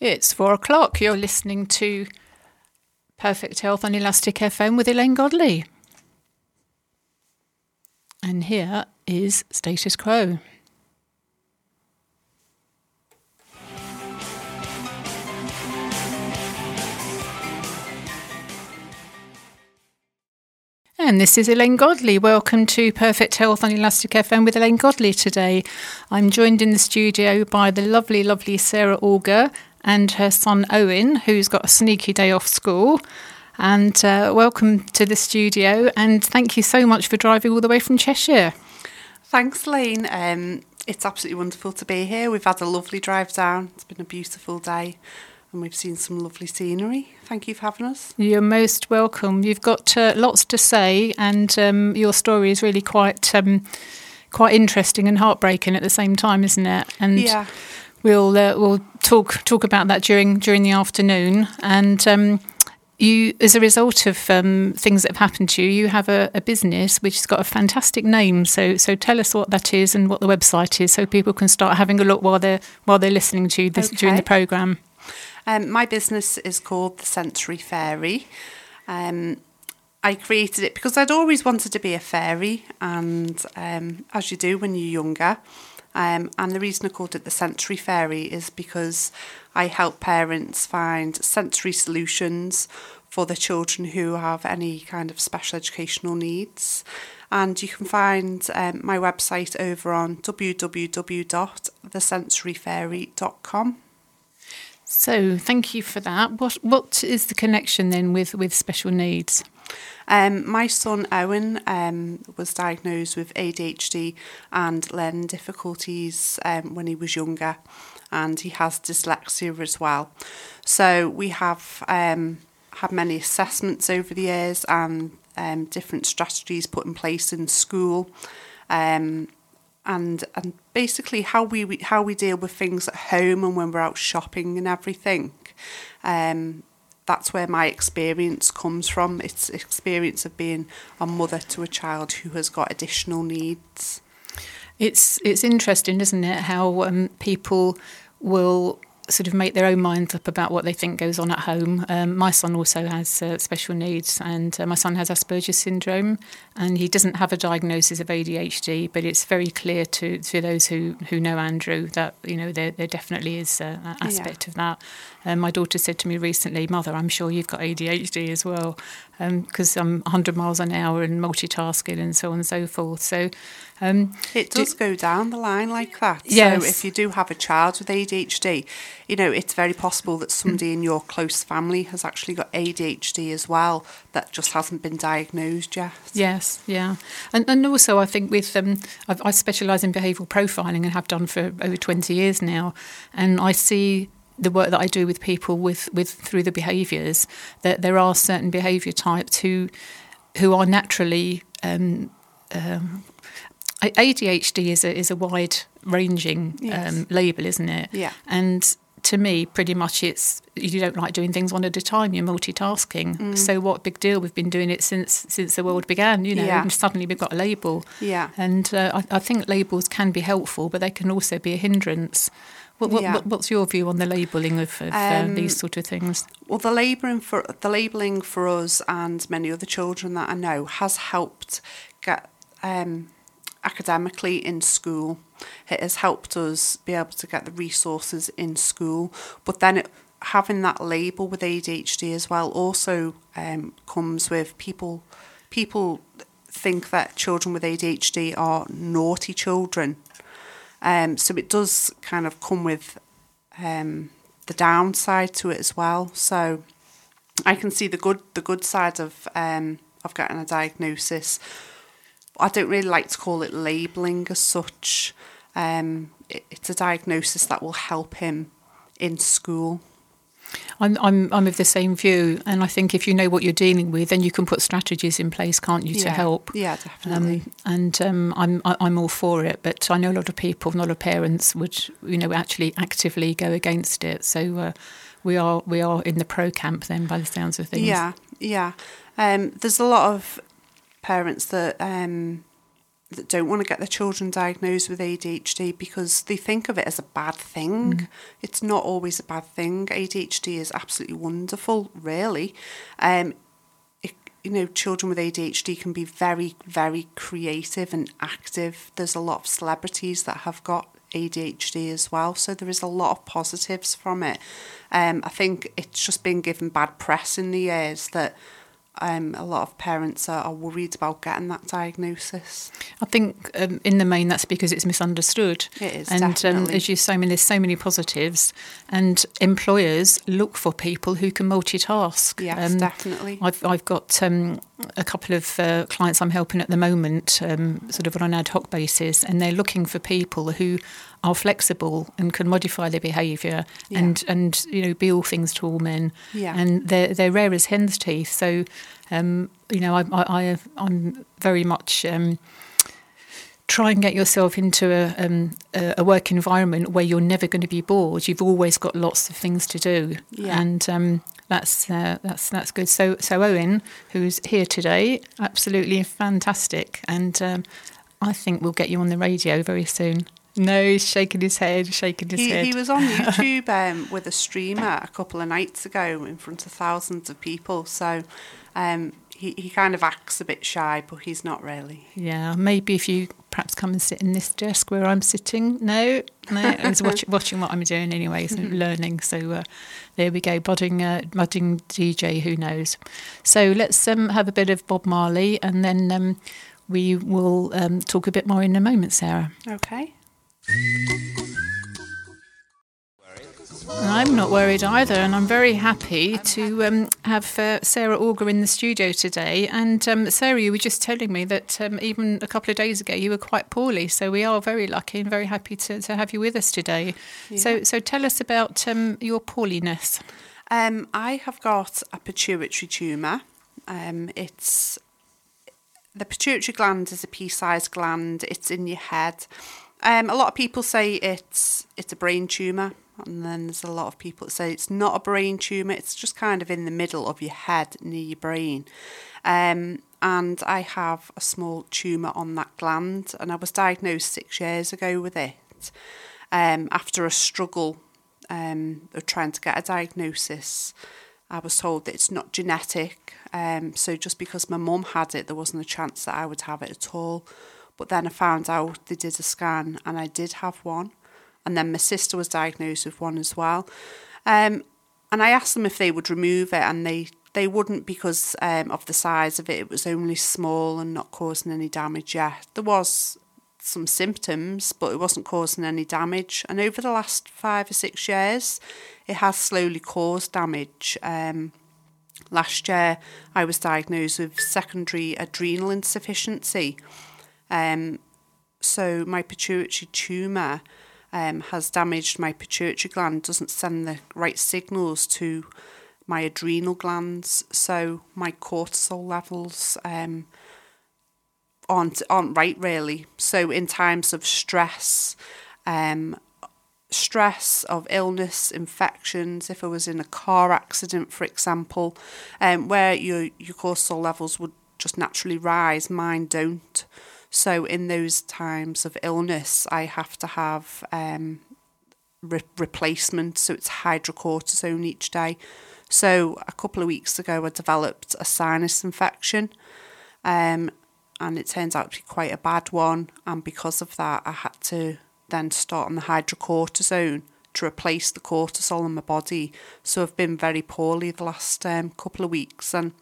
It's four o'clock. You're listening to Perfect Health on Elastic FM with Elaine Godley. And here is Status Quo. And this is Elaine Godley. Welcome to Perfect Health on Elastic FM with Elaine Godley today. I'm joined in the studio by the lovely, lovely Sarah Auger and her son Owen, who's got a sneaky day off school. And uh, welcome to the studio. And thank you so much for driving all the way from Cheshire. Thanks, Lane. Um, it's absolutely wonderful to be here. We've had a lovely drive down. It's been a beautiful day and we've seen some lovely scenery. Thank you for having us. You're most welcome. You've got uh, lots to say, and um, your story is really quite um, quite interesting and heartbreaking at the same time, isn't it? And yeah. We'll uh, we'll talk talk about that during during the afternoon. And um, you, as a result of um, things that have happened to you, you have a, a, business which has got a fantastic name. So so tell us what that is and what the website is, so people can start having a look while they're while they're listening to this okay. during the program. Um, my business is called the Sensory Fairy. Um, I created it because I'd always wanted to be a fairy, and um, as you do when you're younger. Um, and the reason I called it the Sensory Fairy is because I help parents find sensory solutions for the children who have any kind of special educational needs. And you can find um, my website over on www.thesensoryfairy.com. So thank you for that. What what is the connection then with with special needs? Um, my son Owen um, was diagnosed with ADHD and learning difficulties um, when he was younger, and he has dyslexia as well. So we have um, had many assessments over the years and um, different strategies put in place in school. Um, and and basically how we how we deal with things at home and when we're out shopping and everything. Um, that's where my experience comes from. It's experience of being a mother to a child who has got additional needs. It's it's interesting, isn't it? How um, people will sort of make their own minds up about what they think goes on at home. Um, my son also has uh, special needs, and uh, my son has Asperger's syndrome, and he doesn't have a diagnosis of ADHD, but it's very clear to, to those who, who know Andrew that you know there, there definitely is uh, an aspect yeah. of that. Um, my daughter said to me recently, "Mother, I'm sure you've got ADHD as well, because um, I'm 100 miles an hour and multitasking and so on and so forth." So um, it does do, go down the line like that. Yes. So if you do have a child with ADHD, you know, it's very possible that somebody in your close family has actually got ADHD as well that just hasn't been diagnosed yet. Yes, yeah. And, and also I think with, um, i specialise in behavioural profiling and have done for over 20 years now. And I see the work that I do with people with, with through the behaviours that there are certain behaviour types who who are naturally um, um, ADHD is a is a wide ranging yes. um, label, isn't it? Yeah. And to me, pretty much it's you don't like doing things one at a time. You're multitasking. Mm. So what big deal? We've been doing it since since the world began. You know, yeah. and suddenly we've got a label. Yeah. And uh, I, I, think labels can be helpful, but they can also be a hindrance. What, what, yeah. what's your view on the labelling of, of uh, um, uh, these sort of things? Well, the labelling for the labelling for us and many other children that I know has helped get. Um, academically in school. It has helped us be able to get the resources in school, but then it, having that label with ADHD as well also um, comes with people. People think that children with ADHD are naughty children, um, so it does kind of come with um, the downside to it as well. So I can see the good the good side of um, of getting a diagnosis I don't really like to call it labelling as such. Um, it, it's a diagnosis that will help him in school. I'm, I'm, I'm of the same view, and I think if you know what you're dealing with, then you can put strategies in place, can't you, yeah. to help? Yeah, definitely. Um, and um, I'm, I'm all for it, but I know a lot of people, a lot of parents would, you know, actually actively go against it. So uh, we are, we are in the pro camp then, by the sounds of things. Yeah, yeah. Um, there's a lot of parents that um, that don't want to get their children diagnosed with ADHD because they think of it as a bad thing. Mm. It's not always a bad thing. ADHD is absolutely wonderful, really. Um, it, you know, children with ADHD can be very, very creative and active. There's a lot of celebrities that have got ADHD as well, so there is a lot of positives from it. Um, I think it's just been given bad press in the years that um, a lot of parents are, are, worried about getting that diagnosis. I think um, in the main that's because it's misunderstood. It is, and um, as you say, I mean, there's so many positives, and employers look for people who can multitask. Yes, um, definitely. I've I've got um, a couple of uh, clients I'm helping at the moment, um, sort of on an ad hoc basis, and they're looking for people who are flexible and can modify their behaviour yeah. and and you know be all things to all men. Yeah. And they're they're rare as hen's teeth. So, um, you know, I, I I'm very much. Um, try and get yourself into a, um, a work environment where you're never going to be bored. You've always got lots of things to do, yeah. and um, that's uh, that's that's good. So so Owen, who's here today, absolutely fantastic, and um, I think we'll get you on the radio very soon. No, he's shaking his head, shaking his he, head. He was on YouTube um, with a streamer a couple of nights ago in front of thousands of people. So um, he, he kind of acts a bit shy, but he's not really. Yeah, maybe if you perhaps come and sit in this desk where I'm sitting. No, no, he's watch, watching what I'm doing anyway, he's mm-hmm. learning. So uh, there we go, budding, uh, budding DJ, who knows. So let's um, have a bit of Bob Marley and then um, we will um, talk a bit more in a moment, Sarah. Okay. I'm not worried either, and I'm very happy to um, have uh, Sarah Auger in the studio today. And um, Sarah, you were just telling me that um, even a couple of days ago you were quite poorly, so we are very lucky and very happy to, to have you with us today. Yeah. So, so tell us about um, your poorliness. Um, I have got a pituitary tumour. Um, it's the pituitary gland is a pea-sized gland. It's in your head. Um, a lot of people say it's it's a brain tumour, and then there's a lot of people that say it's not a brain tumour. It's just kind of in the middle of your head, near your brain. Um, and I have a small tumour on that gland, and I was diagnosed six years ago with it. Um, after a struggle um, of trying to get a diagnosis, I was told that it's not genetic. Um, so just because my mum had it, there wasn't a chance that I would have it at all. But then I found out they did a scan and I did have one. And then my sister was diagnosed with one as well. Um, and I asked them if they would remove it, and they, they wouldn't because um, of the size of it. It was only small and not causing any damage yet. There was some symptoms, but it wasn't causing any damage. And over the last five or six years, it has slowly caused damage. Um, last year, I was diagnosed with secondary adrenal insufficiency. Um, so my pituitary tumour um, has damaged my pituitary gland, doesn't send the right signals to my adrenal glands, so my cortisol levels um, aren't aren't right really. So in times of stress, um, stress of illness, infections, if I was in a car accident, for example, um, where your your cortisol levels would just naturally rise, mine don't. So in those times of illness, I have to have um, re- replacement. So it's hydrocortisone each day. So a couple of weeks ago, I developed a sinus infection. Um, and it turns out to be quite a bad one. And because of that, I had to then start on the hydrocortisone to replace the cortisol in my body. So I've been very poorly the last um, couple of weeks, and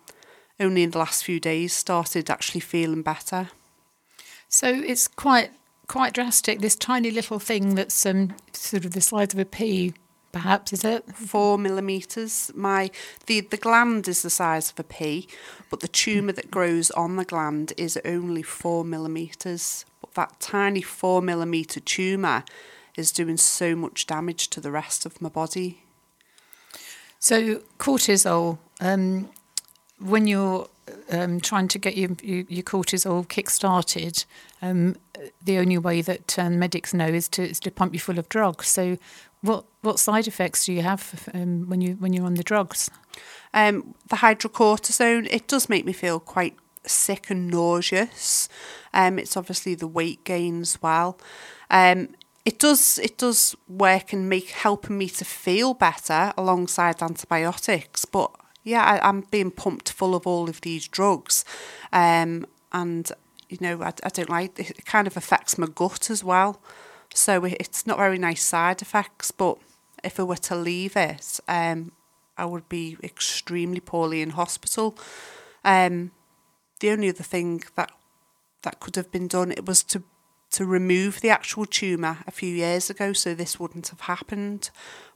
only in the last few days started actually feeling better. So it's quite quite drastic. This tiny little thing that's um, sort of the size of a pea, perhaps is it? Four millimeters. My the the gland is the size of a pea, but the tumour that grows on the gland is only four millimeters. But that tiny four millimeter tumour is doing so much damage to the rest of my body. So cortisol. Um, when you're um, trying to get your, your, your cortisol kick-started, um, the only way that um, medics know is to, is to pump you full of drugs. So, what what side effects do you have um, when you when you're on the drugs? Um, the hydrocortisone it does make me feel quite sick and nauseous. Um, it's obviously the weight gain as well. It does it does work and make helping me to feel better alongside antibiotics, but yeah, I, I'm being pumped full of all of these drugs, um, and you know I, I don't like it. It kind of affects my gut as well, so it's not very nice side effects. But if I were to leave it, um, I would be extremely poorly in hospital. Um, the only other thing that that could have been done it was to to remove the actual tumour a few years ago, so this wouldn't have happened.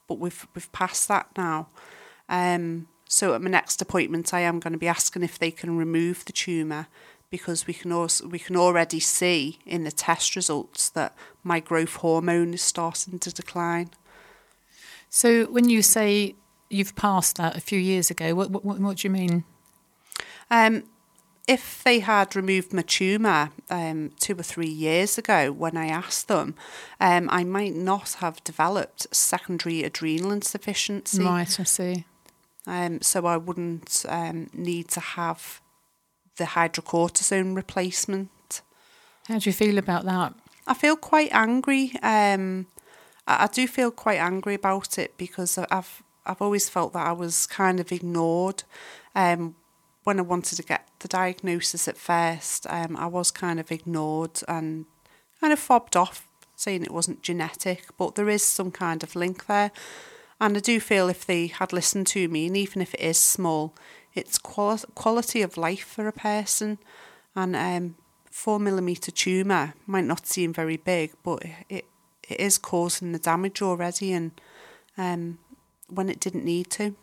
But we've we've passed that now. Um, so at my next appointment, I am going to be asking if they can remove the tumour because we can also we can already see in the test results that my growth hormone is starting to decline. So when you say you've passed that a few years ago, what what, what do you mean? Um, if they had removed my tumour um, two or three years ago when I asked them, um, I might not have developed secondary adrenal insufficiency. Right, I see. Um, so I wouldn't um, need to have the hydrocortisone replacement. How do you feel about that? I feel quite angry. Um, I, I do feel quite angry about it because I've I've always felt that I was kind of ignored. Um, when I wanted to get the diagnosis at first, um, I was kind of ignored and kind of fobbed off, saying it wasn't genetic, but there is some kind of link there. And I do feel if they had listened to me, and even if it is small, it's quali- quality of life for a person. And um, four millimeter tumour might not seem very big, but it it is causing the damage already, and um, when it didn't need to.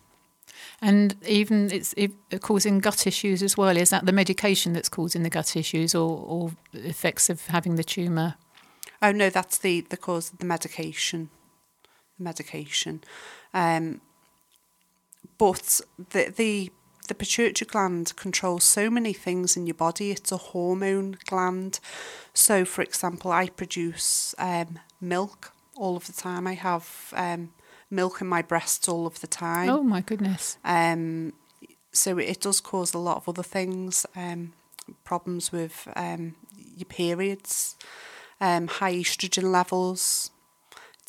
And even it's causing gut issues as well. Is that the medication that's causing the gut issues, or, or effects of having the tumour? Oh no, that's the the cause of the medication. Medication, um, but the the the pituitary gland controls so many things in your body. It's a hormone gland. So, for example, I produce um, milk all of the time. I have um, milk in my breasts all of the time. Oh my goodness. Um, so it does cause a lot of other things, um, problems with um, your periods, um, high estrogen levels,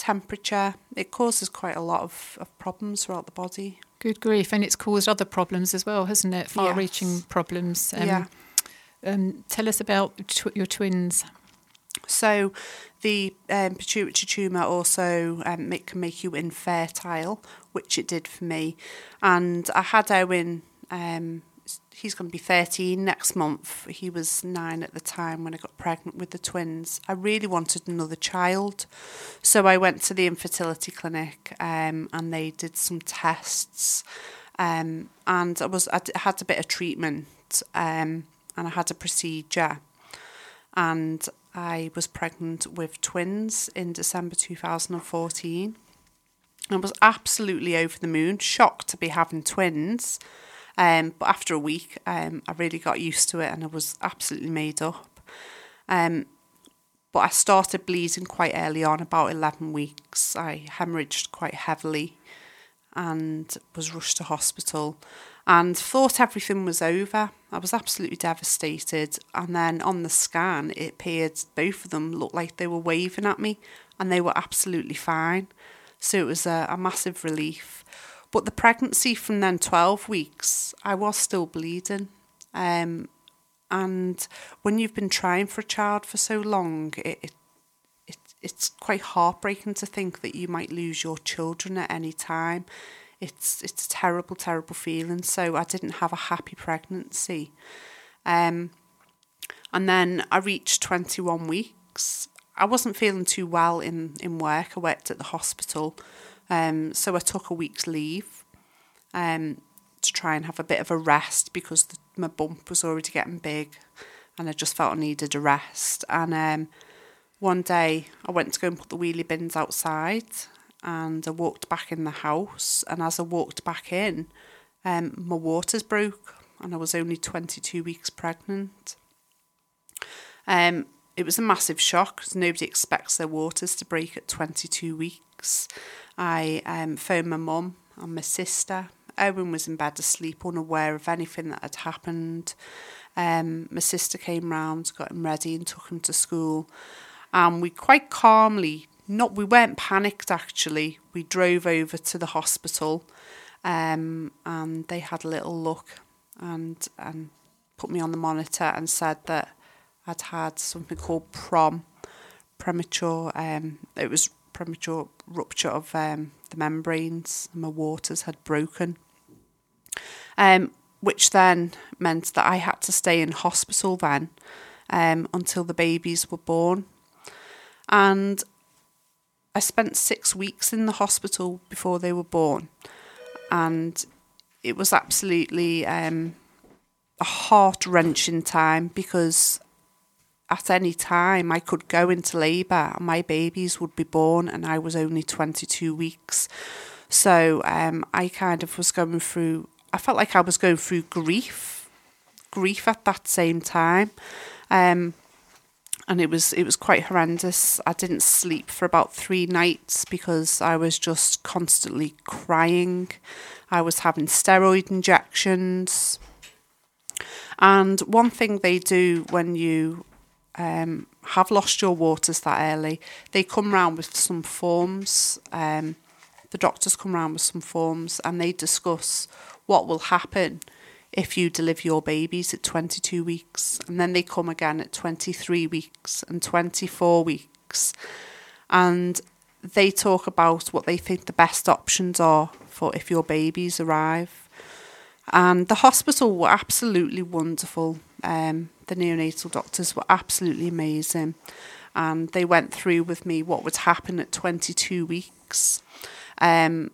temperature. It causes quite a lot of, of problems throughout the body. Good grief. And it's caused other problems as well, hasn't it? Far reaching yes. problems. Um, yeah. Um, tell us about tw- your twins. So, the um, pituitary tumour also um, make, can make you infertile, which it did for me. And I had Owen, um, he's going to be 13 next month. He was nine at the time when I got pregnant with the twins. I really wanted another child. So I went to the infertility clinic um, and they did some tests. Um, and I was I had a bit of treatment um, and I had a procedure. And I was pregnant with twins in December 2014. I was absolutely over the moon, shocked to be having twins. Um, but after a week, um, I really got used to it and I was absolutely made up. Um, but I started bleeding quite early on, about 11 weeks. I hemorrhaged quite heavily and was rushed to hospital and thought everything was over. I was absolutely devastated. And then on the scan, it appeared both of them looked like they were waving at me and they were absolutely fine. So it was a, a massive relief. But the pregnancy from then 12 weeks, I was still bleeding. Um, and when you've been trying for a child for so long, it, it, it it's quite heartbreaking to think that you might lose your children at any time it's it's a terrible, terrible feeling. So I didn't have a happy pregnancy. Um, and then I reached 21 weeks. I wasn't feeling too well in, in work. I worked at the hospital. Um, so I took a week's leave um, to try and have a bit of a rest because the, my bump was already getting big and I just felt I needed a rest. And um, one day I went to go and put the wheelie bins outside and I walked back in the house. And as I walked back in, um, my waters broke, and I was only 22 weeks pregnant. Um, it was a massive shock because nobody expects their waters to break at 22 weeks. I um, phoned my mum and my sister. Owen was in bed asleep, unaware of anything that had happened. Um, my sister came round, got him ready, and took him to school. And we quite calmly, not we weren't panicked actually. We drove over to the hospital, um, and they had a little look and and put me on the monitor and said that I'd had something called PROM, premature. Um, it was premature rupture of um, the membranes. My waters had broken. Um, which then meant that I had to stay in hospital then um, until the babies were born. And I spent six weeks in the hospital before they were born. And it was absolutely um, a heart wrenching time because at any time I could go into labour and my babies would be born, and I was only 22 weeks. So um, I kind of was going through I felt like I was going through grief, grief at that same time. Um, and it was it was quite horrendous. I didn't sleep for about three nights because I was just constantly crying. I was having steroid injections. And one thing they do when you um, have lost your waters that early, they come round with some forms. Um, the doctors come round with some forms and they discuss what will happen if you deliver your babies at 22 weeks. And then they come again at 23 weeks and 24 weeks. And they talk about what they think the best options are for if your babies arrive. And the hospital were absolutely wonderful um, the neonatal doctors were absolutely amazing and they went through with me what would happen at 22 weeks um,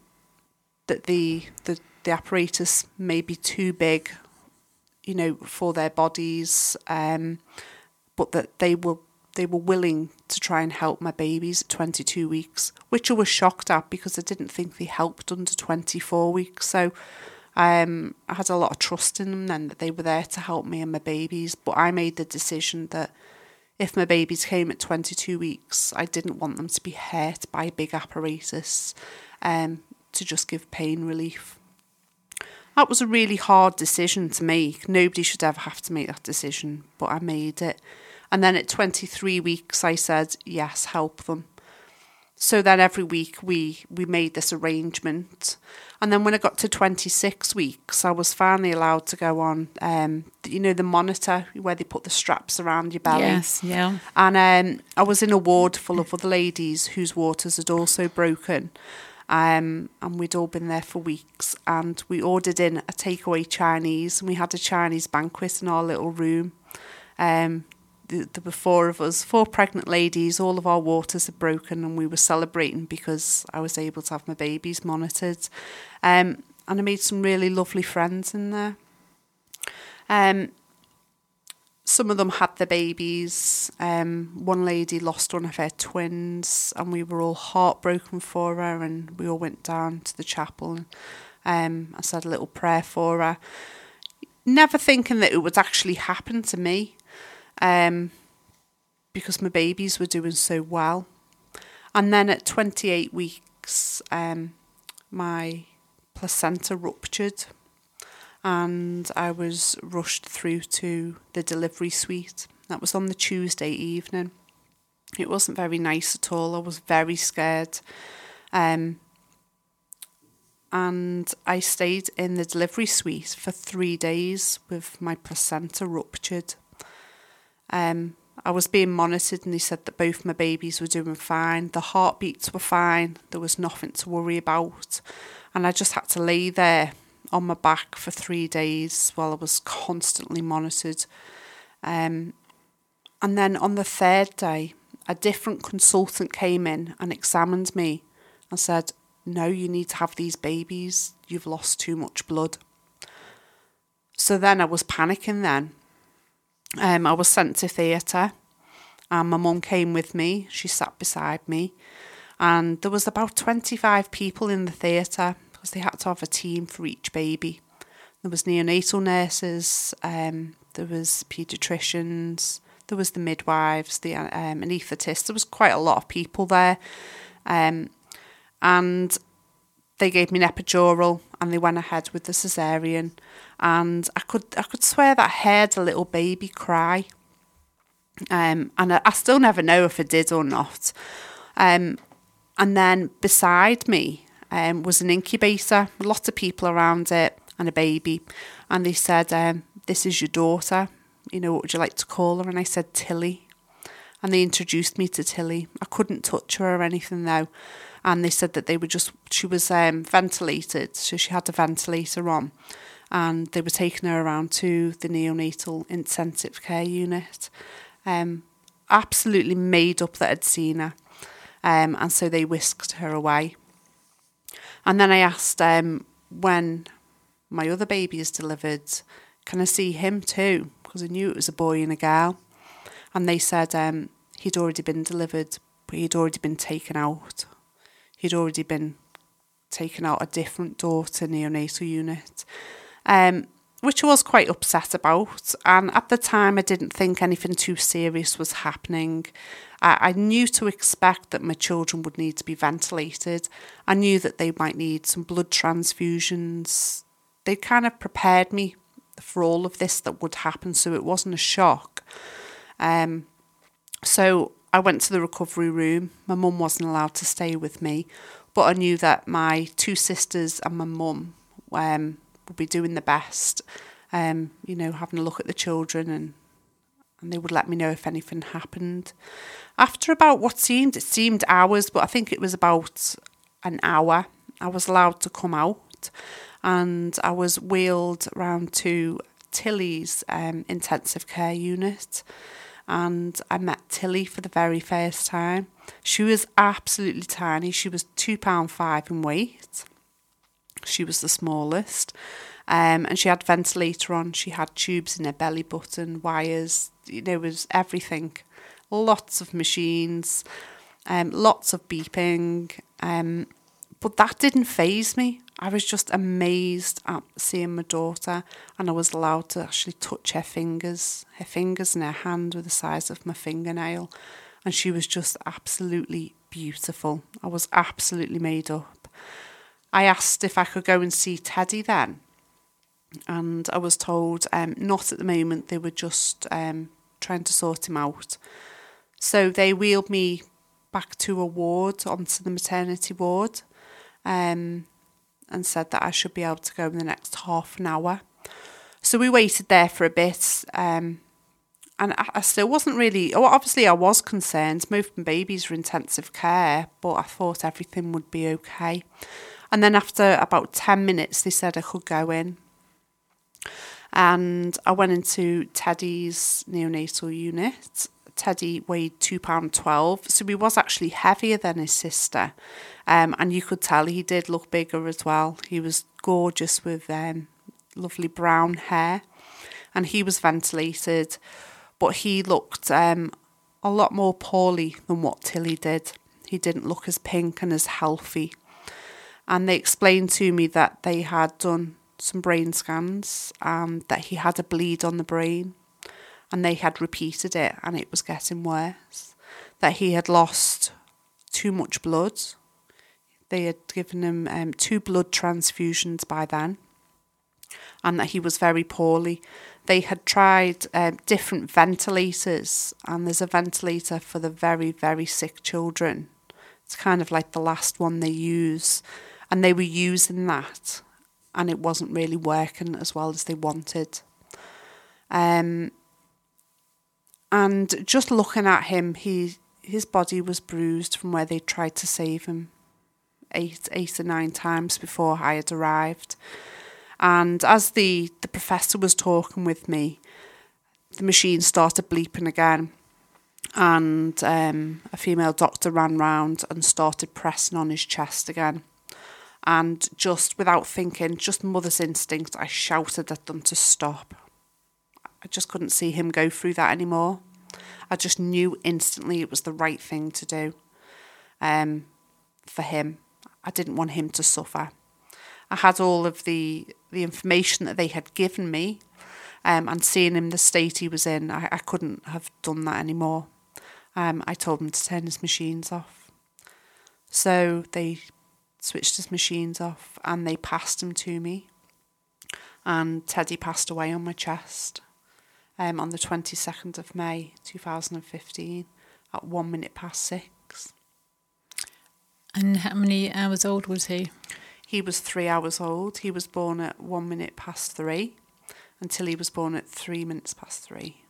that the the the apparatus may be too big, you know, for their bodies, um, but that they were they were willing to try and help my babies at 22 weeks, which I was shocked at because I didn't think they helped under 24 weeks. So um, I had a lot of trust in them then that they were there to help me and my babies. But I made the decision that if my babies came at 22 weeks, I didn't want them to be hurt by big apparatus um, to just give pain relief. That was a really hard decision to make. Nobody should ever have to make that decision, but I made it. And then at 23 weeks, I said, yes, help them. So then every week we, we made this arrangement. And then when I got to 26 weeks, I was finally allowed to go on, um, you know, the monitor where they put the straps around your belly. Yes, yeah. And um, I was in a ward full of other ladies whose waters had also broken. Um, and we'd all been there for weeks. And we ordered in a takeaway Chinese, and we had a Chinese banquet in our little room. Um, there were four of us, four pregnant ladies. All of our waters had broken, and we were celebrating because I was able to have my babies monitored. Um, and I made some really lovely friends in there. Um, some of them had their babies. Um, one lady lost one of her twins, and we were all heartbroken for her. And we all went down to the chapel, and um, I said a little prayer for her, never thinking that it would actually happen to me, um, because my babies were doing so well. And then at 28 weeks, um, my placenta ruptured and I was rushed through to the delivery suite. That was on the Tuesday evening. It wasn't very nice at all. I was very scared. Um, and I stayed in the delivery suite for three days with my placenta ruptured. Um, I was being monitored, and they said that both my babies were doing fine. The heartbeats were fine. There was nothing to worry about. And I just had to lay there on my back for three days while I was constantly monitored. Um, and then on the third day, a different consultant came in and examined me and said, No, you need to have these babies. You've lost too much blood. So then I was panicking then. Um, I was sent to theatre and my mum came with me. She sat beside me and there was about 25 people in the theatre because they had to have a team for each baby. There was neonatal nurses, um, there was paediatricians, there was the midwives, the um, anaesthetists. There was quite a lot of people there, um, and they gave me an epidural and they went ahead with the cesarean. And I could I could swear that I heard a little baby cry. Um, and I, I still never know if it did or not. Um, and then beside me um, was an incubator, lots of people around it, and a baby. And they said, um, This is your daughter. You know, what would you like to call her? And I said, Tilly. And they introduced me to Tilly. I couldn't touch her or anything though. And they said that they were just, she was um, ventilated, so she had a ventilator on. And they were taking her around to the neonatal intensive care unit. Um, absolutely made up that I'd seen her. Um, and so they whisked her away. And then I asked um, when my other baby is delivered, can I see him too? Because I knew it was a boy and a girl. And they said um, he'd already been delivered, but he'd already been taken out. He'd already been taken out a different door to neonatal unit. Um, which I was quite upset about. And at the time, I didn't think anything too serious was happening. I, I knew to expect that my children would need to be ventilated. I knew that they might need some blood transfusions. They kind of prepared me for all of this that would happen, so it wasn't a shock. Um, so I went to the recovery room. My mum wasn't allowed to stay with me, but I knew that my two sisters and my mum um, would be doing the best, um, you know, having a look at the children and and they would let me know if anything happened. After about what seemed it seemed hours, but I think it was about an hour, I was allowed to come out and I was wheeled around to Tilly's um, intensive care unit and I met Tilly for the very first time. She was absolutely tiny. She was two pound five in weight. She was the smallest. Um, and she had ventilator on. She had tubes in her belly button, wires. You know, it was everything. Lots of machines, um, lots of beeping. Um, but that didn't phase me. I was just amazed at seeing my daughter, and I was allowed to actually touch her fingers. Her fingers and her hand were the size of my fingernail, and she was just absolutely beautiful. I was absolutely made up. I asked if I could go and see Teddy then, and I was told um, not at the moment. They were just um, trying to sort him out. So they wheeled me back to a ward onto the maternity ward, um, and said that I should be able to go in the next half an hour. So we waited there for a bit. Um, and I, I still wasn't really. Oh, obviously, I was concerned. Most babies were intensive care, but I thought everything would be okay. And then after about 10 minutes, they said I could go in. And I went into Teddy's neonatal unit. Teddy weighed £2.12, so he was actually heavier than his sister. Um, and you could tell he did look bigger as well. He was gorgeous with um, lovely brown hair. And he was ventilated, but he looked um, a lot more poorly than what Tilly did. He didn't look as pink and as healthy and they explained to me that they had done some brain scans and that he had a bleed on the brain and they had repeated it and it was getting worse. That he had lost too much blood. They had given him um, two blood transfusions by then and that he was very poorly. They had tried um, different ventilators and there's a ventilator for the very very sick children. It's kind of like the last one they use and they were using that and it wasn't really working as well as they wanted. Um, and just looking at him, he his body was bruised from where they tried to save him eight eight or nine times before I had arrived. And as the, the professor was talking with me, the machine started bleeping again. And um, a female doctor ran round and started pressing on his chest again and just without thinking, just mother's instinct, I shouted at them to stop. I just couldn't see him go through that anymore. I just knew instantly it was the right thing to do um, for him. I didn't want him to suffer. I had all of the the information that they had given me, um, and seeing him the state he was in, I, I couldn't have done that anymore. Um, I told him to turn his machines off. So they switched his machines off, and they passed him to me. And Teddy passed away on my chest um, on the 22nd of May 2015 at one minute past six. And how many hours old was he? He was three hours old. He was born at one minute past three until he was born at three minutes past three.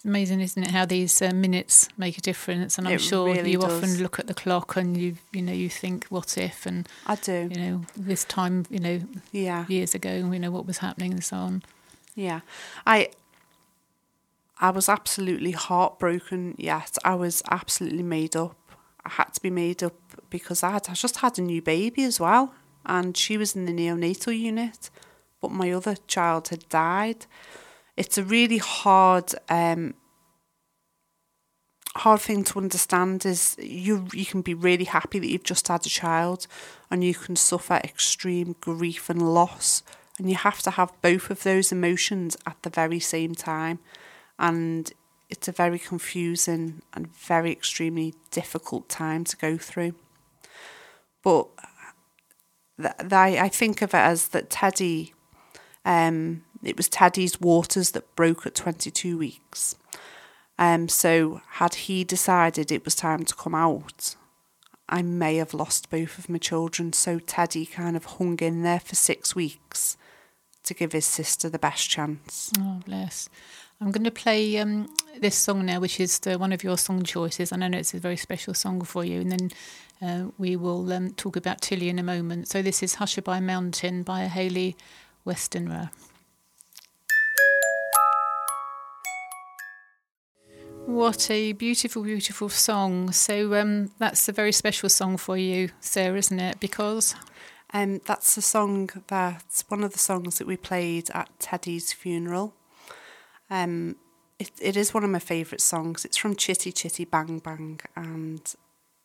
It's amazing, isn't it, how these uh, minutes make a difference? And I'm It sure really you does. often look at the clock and you, you know, you think, what if? And I do. you know, this time, you know, Yeah. years ago, you know what was happening and so on. Yeah. I I was absolutely heartbroken, yet I was absolutely made up. I had to be made up because I had I just had a new baby as well. And she was in the neonatal unit, but my other child had died. It's a really hard um hard thing to understand is you you can be really happy that you've just had a child and you can suffer extreme grief and loss. And you have to have both of those emotions at the very same time. And it's a very confusing and very extremely difficult time to go through. But th- I think of it as that Teddy um it was Teddy's waters that broke at 22 weeks um, so had he decided it was time to come out, I may have lost both of my children. So Teddy kind of hung in there for six weeks to give his sister the best chance. Oh, bless. I'm going to play um, this song now, which is the, one of your song choices. And I know it's a very special song for you. And then uh, we will um, talk about Tilly in a moment. So this is Hushabye Mountain by Hayley Westenra. What a beautiful, beautiful song. So um, that's a very special song for you, Sarah, isn't it? Because Um, that's a song that's one of the songs that we played at Teddy's funeral. Um, it, it is one of my favourite songs. It's from Chitty Chitty Bang Bang, and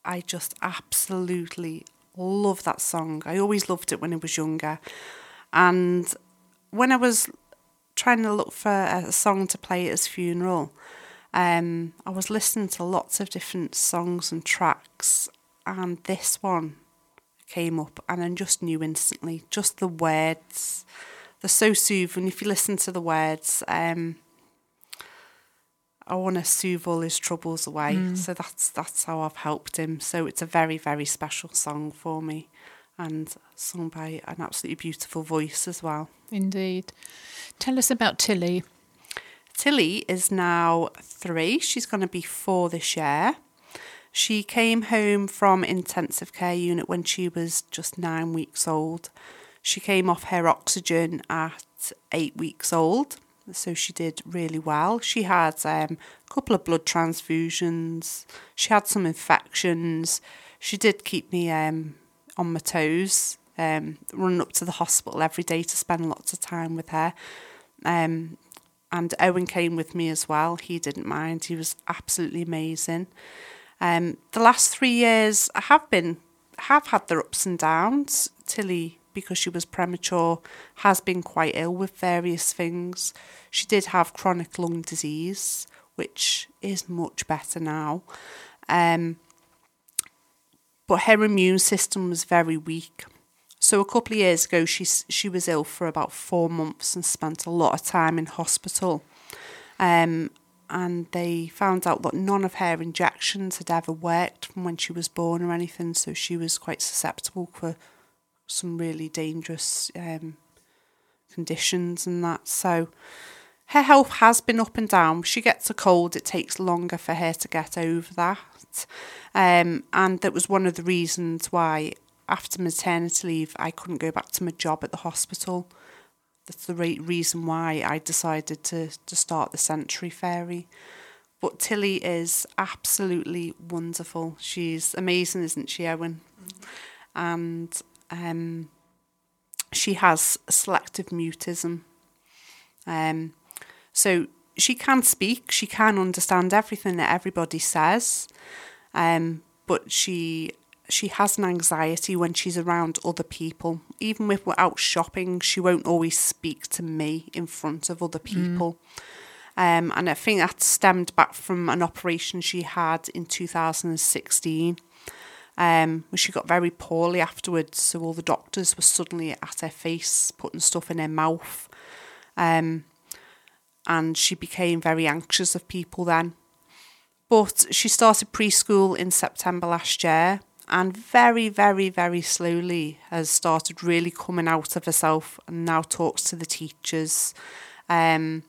I just absolutely love that song. I always loved it when I was younger, and when I was trying to look for a song to play at his funeral, um, I was listening to lots of different songs and tracks, and this one came up, and I just knew instantly. Just the words, they're so soothing. If you listen to the words, um, I want to soothe all his troubles away. So that's that's how I've helped him. So it's a very very special song for me, and sung by an absolutely beautiful voice as well. indeed. Tell us about Tilly. Tilly is now three. She's going to be four this year. She came home from intensive care unit when she was just nine weeks old. She came off her oxygen at eight weeks old, so she did really well. She had um, a couple of blood transfusions. She had some infections. She did keep me um, on my toes, um, running up to the hospital every day to spend lots of time with her. Um, and Owen came with me as well. He didn't mind. He was absolutely amazing. Um, the last three years I have been have had their ups and downs. Tilly, because she was premature, has been quite ill with various things. She did have chronic lung disease, which is much better now. Um, but her immune system was very weak. So a couple of years ago, she she was ill for about four months and spent a lot of time in hospital. Um, and they found out that none of her injections had ever worked from when she was born or anything. So she was quite susceptible for some really dangerous um, conditions and that. So her health has been up and down. She gets a cold; it takes longer for her to get over that. Um, and that was one of the reasons why after maternity leave, I couldn't go back to my job at the hospital. That's the right reason why I decided to, to start the Sensory Fairy. But Tilly is absolutely wonderful. She's amazing, isn't she, Owen? And um, she has selective mutism. Um, so she can speak, she can understand everything that everybody says, um, but she she has an anxiety when she's around other people. Even if we're out shopping, she won't always speak to me in front of other people. Um, and I think that stemmed back from an operation she had in 2016. Um, she got very poorly afterwards, so all the doctors were suddenly at her face, putting stuff in her mouth. Um, and she became very anxious of people then. But she started preschool in September last year and very, very, very slowly has started really coming out of herself and now talks to the teachers. Um,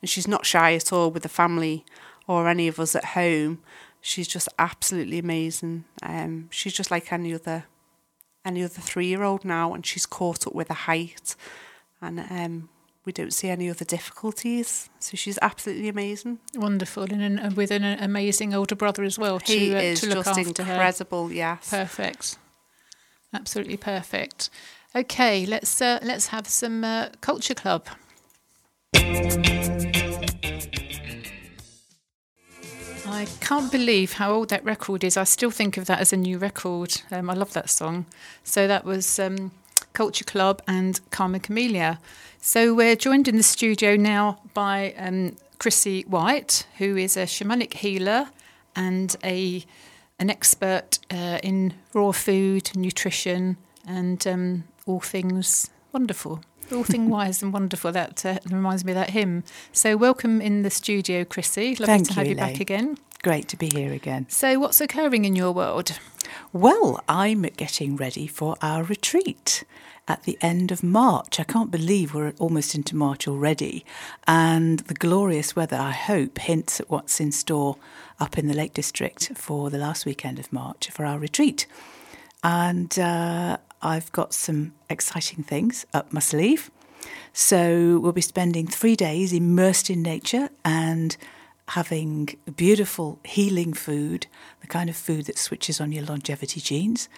and she's not shy at all with the family or any of us at home. She's just absolutely amazing. Um, she's just like any other any other three year old now, and she's caught up with the height, and um, we don't see any other difficulties. So she's absolutely amazing. Wonderful, and, and with an amazing older brother as well. To, he uh, is to look just after incredible. Her. Yes, perfect, absolutely perfect. Okay, let's uh, let's have some uh, culture club. I can't believe how old that record is. I still think of that as a new record. Um, I love that song. So that was um, Culture Club and Karma Chameleon. So we're joined in the studio now by um, Chrissy White, who is a shamanic healer and a an expert uh, in raw food, nutrition, and um, all things wonderful. All thing wise and wonderful. That uh, reminds me of that hymn. So, welcome in the studio, Chrissy. Lovely Thank to have you, you back again. Great to be here again. So, what's occurring in your world? Well, I'm getting ready for our retreat at the end of March. I can't believe we're almost into March already. And the glorious weather, I hope, hints at what's in store up in the Lake District for the last weekend of March for our retreat. And uh, I've got some exciting things up my sleeve. So we'll be spending three days immersed in nature and having beautiful healing food, the kind of food that switches on your longevity genes.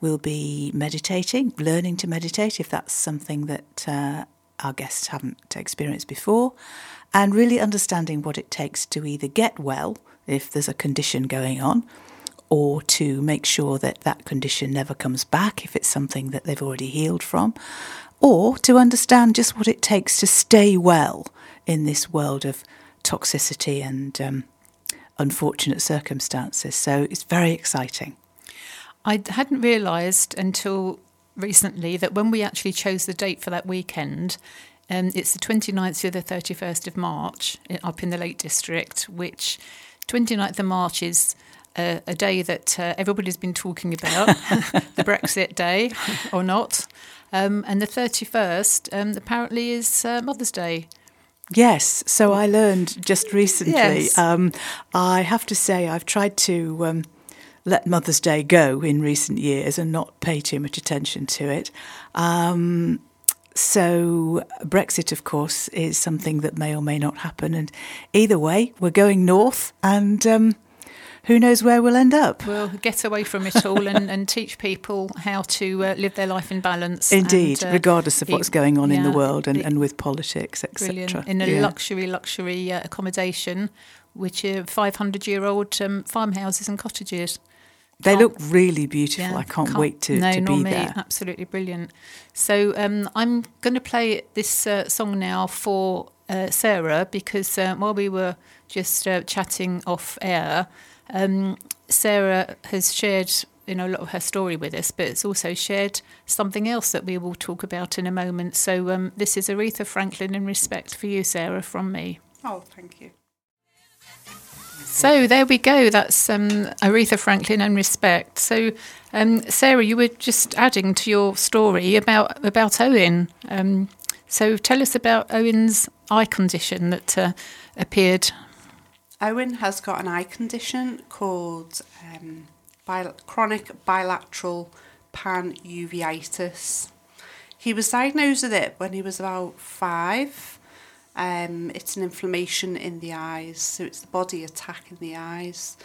We'll be meditating, learning to meditate if that's something that uh, our guests haven't experienced before, and really understanding what it takes to either get well if there's a condition going on, or to make sure that that condition never comes back if it's something that they've already healed from, or to understand just what it takes to stay well in this world of toxicity and um, unfortunate circumstances. So it's very exciting. I hadn't realised until recently that when we actually chose the date for that weekend, um, it's the 29th to the 31st of March up in the Lake District, which 29th of March is a, a day that uh, everybody's been talking about, the Brexit day or not. Um, and the 31st um, apparently is uh, Mother's Day. Yes, so I learned just recently. Yes. Um, I have to say, I've tried to um, let Mother's Day go in recent years and not pay too much attention to it. Um, so, Brexit, of course, is something that may or may not happen. And either way, we're going north, and um, who knows where we'll end up. We'll get away from it all and, and teach people how to uh, live their life in balance. Indeed, and, uh, regardless of what's it- going on in the world and, it- and with politics, etc. In a Yeah. luxury, luxury uh, accommodation, which are 500 year old um, farmhouses and cottages. They can't- look really beautiful. Yeah, I can't, wait to, no, to be me. there. Absolutely brilliant. So um, I'm going to play this uh, song now for uh, Sarah because uh, while we were just uh, chatting off air, um, Sarah has shared you know a lot of her story with us, but it's also shared something else that we will talk about in a moment. So um, this is Aretha Franklin in respect for you, Sarah, from me. Oh, thank you. So there we go. That's um, Aretha Franklin and respect. So, um, Sarah, you were just adding to your story about about Owen. Um, so tell us about Owen's eye condition that uh, appeared. Owen has got an eye condition called um, chronic bilateral panuveitis. He was diagnosed with it when he was about five. Um, it's an inflammation in the eyes, so it's the body attacking the eyes.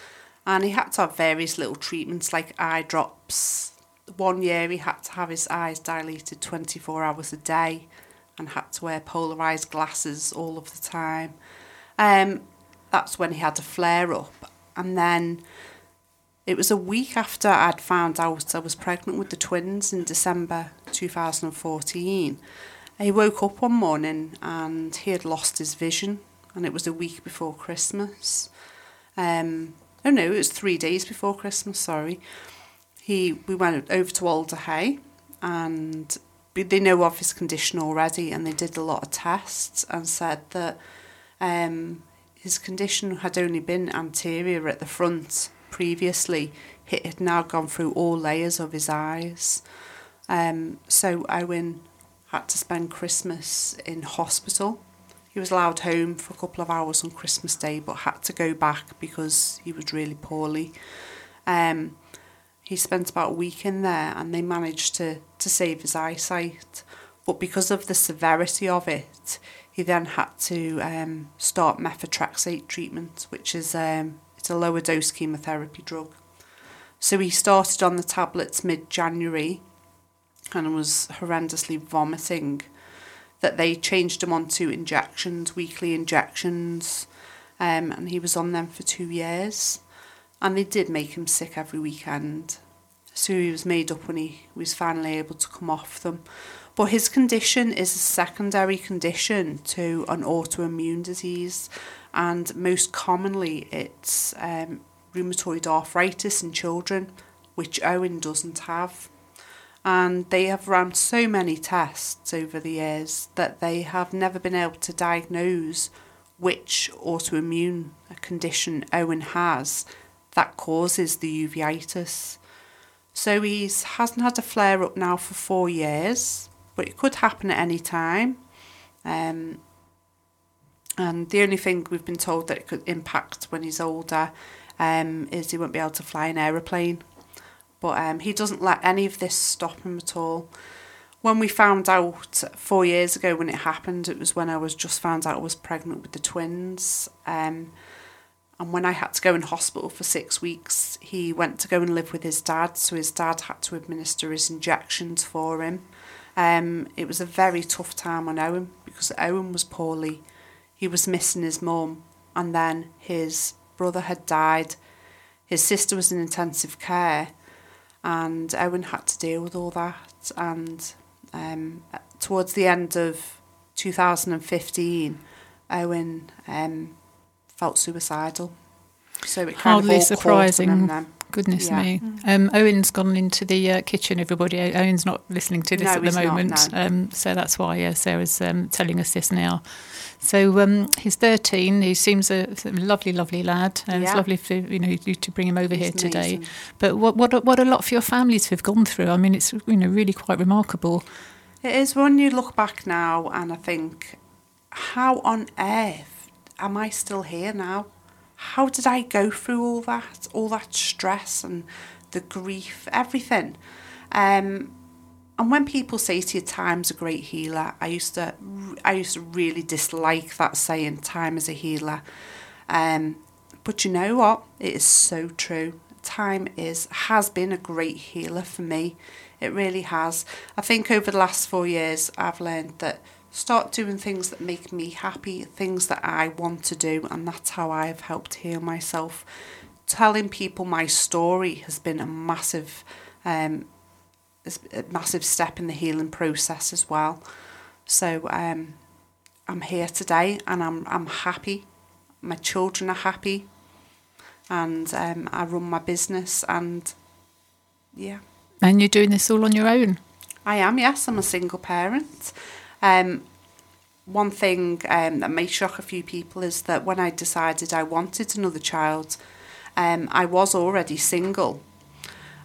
And he had to have various little treatments like eye drops. One year he had to have his eyes dilated 24 hours a day and had to wear polarized glasses all of the time. Um, that's when he had a flare up. And then it was a week after I'd found out I was pregnant with the twins in December 2014. He woke up one morning and he had lost his vision, and it was a week before Christmas. Um, oh no, it was three days before Christmas, sorry. he we went over to Alder Hey and they know of his condition already and they did a lot of tests and said that um, his condition had only been anterior at the front previously. It had now gone through all layers of his eyes. Um, so Owen had to spend Christmas in hospital. He was allowed home for a couple of hours on Christmas Day, but had to go back because he was really poorly. Um, he spent about a week in there and they managed to, to save his eyesight. But because of the severity of it, he then had to um, start methotrexate treatment, which is um, it's a lower dose chemotherapy drug. So he started on the tablets mid January and was horrendously vomiting. That they changed him onto injections, weekly injections, um, and he was on them for two years. And they did make him sick every weekend. So he was made up when he was finally able to come off them. But his condition is a secondary condition to an autoimmune disease, and most commonly it's um, rheumatoid arthritis in children, which Owen doesn't have. And they have run so many tests over the years that they have never been able to diagnose which autoimmune condition Owen has that causes the uveitis. So he hasn't had a flare up now for four years, but it could happen at any time. Um, and the only thing we've been told that it could impact when he's older um, is he won't be able to fly an aeroplane. But um, he doesn't let any of this stop him at all. When we found out four years ago when it happened, it was when I was just found out I was pregnant with the twins. Um, and when I had to go in hospital for six weeks, he went to go and live with his dad. So his dad had to administer his injections for him. Um, it was a very tough time on Owen because Owen was poorly. He was missing his mum, and then his brother had died. His sister was in intensive care, and Owen had to deal with all that. And um, towards the end of 2015, Owen um, felt suicidal. So it kind Hardly of all surprising. Then. Goodness Yeah. me. Um, Owen's gone into the uh, kitchen, everybody. Owen's not listening to this No, at the he's not, moment. no. um, so that's why uh, Sarah's um, telling us this now. So um, he's 13. He seems a lovely, lovely lad. And It's lovely for you know you to bring him over here He's today. amazing. But what what a- what a lot for your families have gone through. I mean, it's you know really quite remarkable. It is when you look back now and I think, how on earth am I still here now? How did I go through all that, all that stress and the grief, everything? Um, and when people say to you, "Time's a great healer," I used to, I used to really dislike that saying, "Time is a healer." Um, but you know what? It is so true. Time is has been a great healer for me. It really has. I think over the last four years, I've learned that start doing things that make me happy, things that I want to do, and that's how I've helped heal myself. Telling people my story has been a massive, um, a massive step in the healing process as well. So um, I'm here today, and I'm I'm happy. My children are happy, and um, I run my business, and yeah. And you're doing this all on your own. I am, yes. I'm a single parent. Um, one thing um, that may shock a few people is that when I decided I wanted another child, um, I was already single.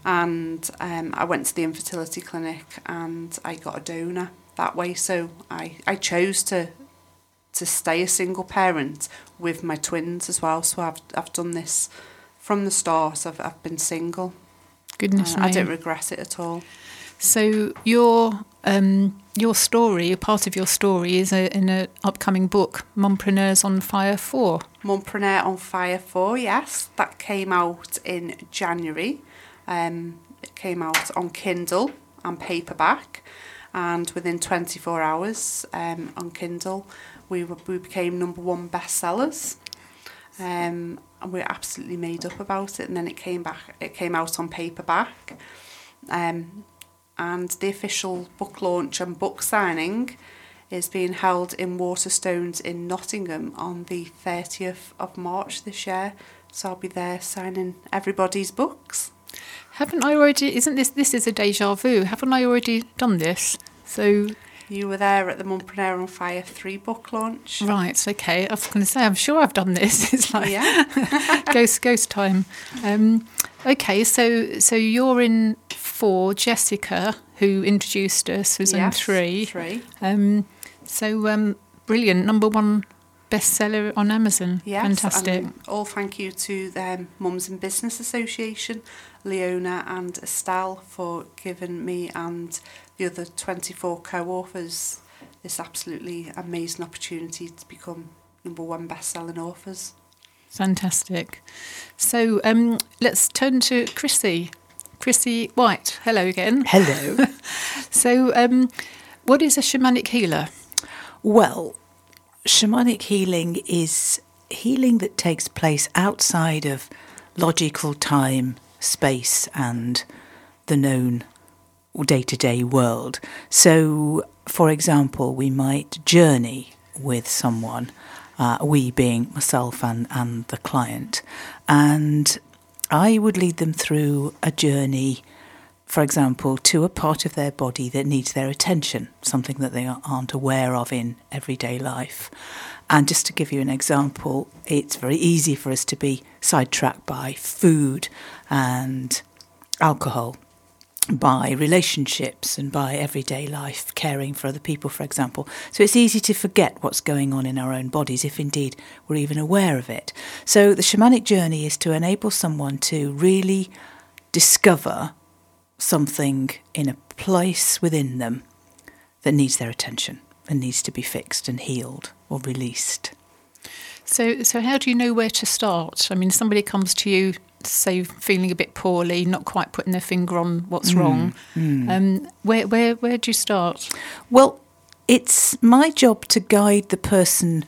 And um, I went to the infertility clinic and I got a donor that way. So I, I chose to to stay a single parent with my twins as well. So I've, I've done this from the start. I've, I've been single. Goodness Uh, me. I don't regret it at all. So your um, your story, part of your story, is a, in an upcoming book, Mumpreneurs on Fire Four. Mumpreneur on Fire 4, yes. That came out in January. Um, it came out on Kindle and paperback. And within 24 hours um, on Kindle, we, were, we became number one bestsellers. Um, and we were absolutely made up about it. And then it came back. It came out on paperback. Um, and the official book launch and book signing is being held in Waterstones in Nottingham on the 30th of March this year. So I'll be there signing everybody's books. Haven't I already? Isn't this this is a deja vu? Haven't I already done this? So You were there at the Mumpreneur on Fire 3 book launch. right, okay. I was going to say, I'm sure I've done this. It's like Yeah. ghost ghost time. Um, okay, so so you're in four. Jessica, who introduced us, was in three. Three. Um, so um, brilliant, number one bestseller on Amazon. Yes, Fantastic. and all thank you to the Mums in Business Association, Leona and Estelle for giving me and the other 24 co-authors this absolutely amazing opportunity to become number one best-selling authors. Fantastic. So um, let's turn to Chrissy. Chrissy White. Hello again. Hello. So, um, what is a shamanic healer? Well, shamanic healing is healing that takes place outside of logical time, space, and the known day to day world. So, for example, we might journey with someone, uh, we being myself and, and the client, and I would lead them through a journey for example, to a part of their body that needs their attention, something that they aren't aware of in everyday life. And just to give you an example, it's very easy for us to be sidetracked by food and alcohol, by relationships, and by everyday life, caring for other people, for example. So it's easy to forget what's going on in our own bodies if indeed we're even aware of it. So the shamanic journey is to enable someone to really discover something in a place within them that needs their attention and needs to be fixed and healed or released. So, so how do you know where to start? I mean, somebody comes to you, say, feeling a bit poorly, not quite putting their finger on what's wrong. Um, where, where, where do you start? Well, it's my job to guide the person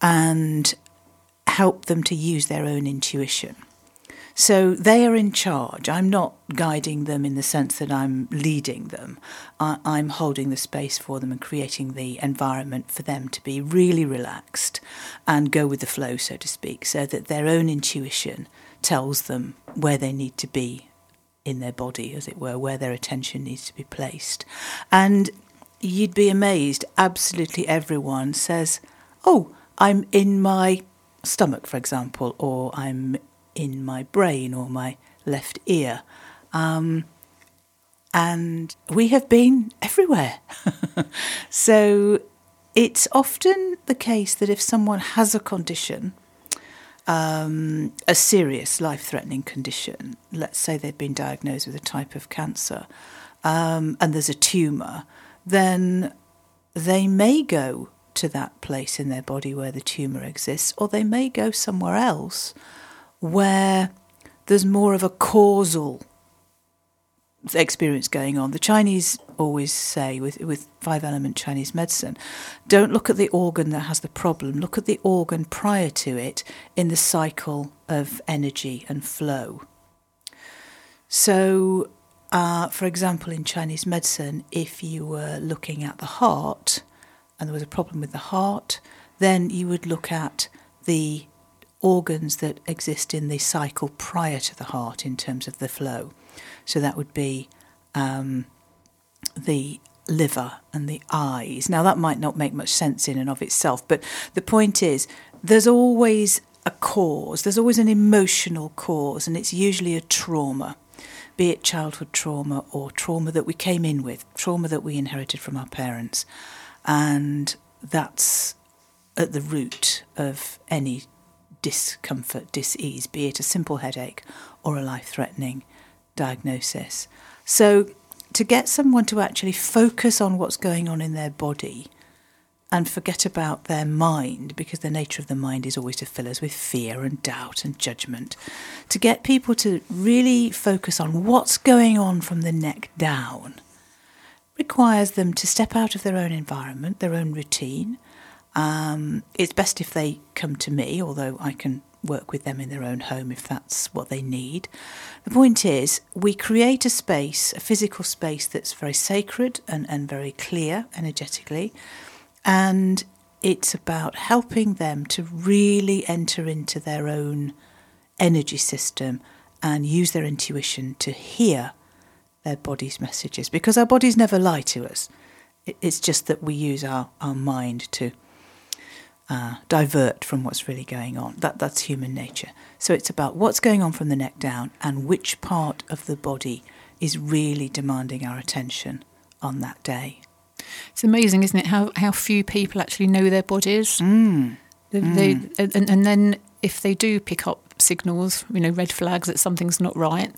and help them to use their own intuition. So they are in charge. I'm not guiding them in the sense that I'm leading them. I, I'm holding the space for them and creating the environment for them to be really relaxed and go with the flow, so to speak, so that their own intuition tells them where they need to be in their body, as it were, where their attention needs to be placed. And you'd be amazed, absolutely everyone says, Oh, I'm in my stomach, for example, or I'm in my brain or my left ear. Um, and we have been everywhere. so it's often the case that if someone has a condition, um, a serious life threatening condition, let's say they've been diagnosed with a type of cancer, um, and there's a tumour, then they may go to that place in their body where the tumour exists, or they may go somewhere else where there's more of a causal experience going on. The Chinese always say, with, with five element Chinese medicine, don't look at the organ that has the problem, look at the organ prior to it in the cycle of energy and flow. So, uh, for example, in Chinese medicine, if you were looking at the heart and there was a problem with the heart, then you would look at the organs that exist in the cycle prior to the heart in terms of the flow. So that would be um, the liver and the eyes. Now, that might not make much sense in and of itself, but the point is there's always a cause, there's always an emotional cause, and it's usually a trauma. Be it childhood trauma or trauma that we came in with, trauma that we inherited from our parents. And that's at the root of any discomfort, dis-ease, be it a simple headache or a life-threatening diagnosis. So to get someone to actually focus on what's going on in their body and forget about their mind, because the nature of the mind is always to fill us with fear and doubt and judgment, to get people to really focus on what's going on from the neck down requires them to step out of their own environment, their own routine, um, it's best if they come to me, although I can work with them in their own home if that's what they need. The point is, we create a space, a physical space that's very sacred and, and very clear energetically, and it's about helping them to really enter into their own energy system and use their intuition to hear their body's messages because our bodies never lie to us. It's just that we use our, our mind to uh, divert from what's really going on. That, that's human nature. So it's about what's going on from the neck down and which part of the body is really demanding our attention on that day. It's amazing, isn't it, how, how few people actually know their bodies. Mm. They, Mm. they, and, and then if they do pick up signals, you know, red flags that something's not right,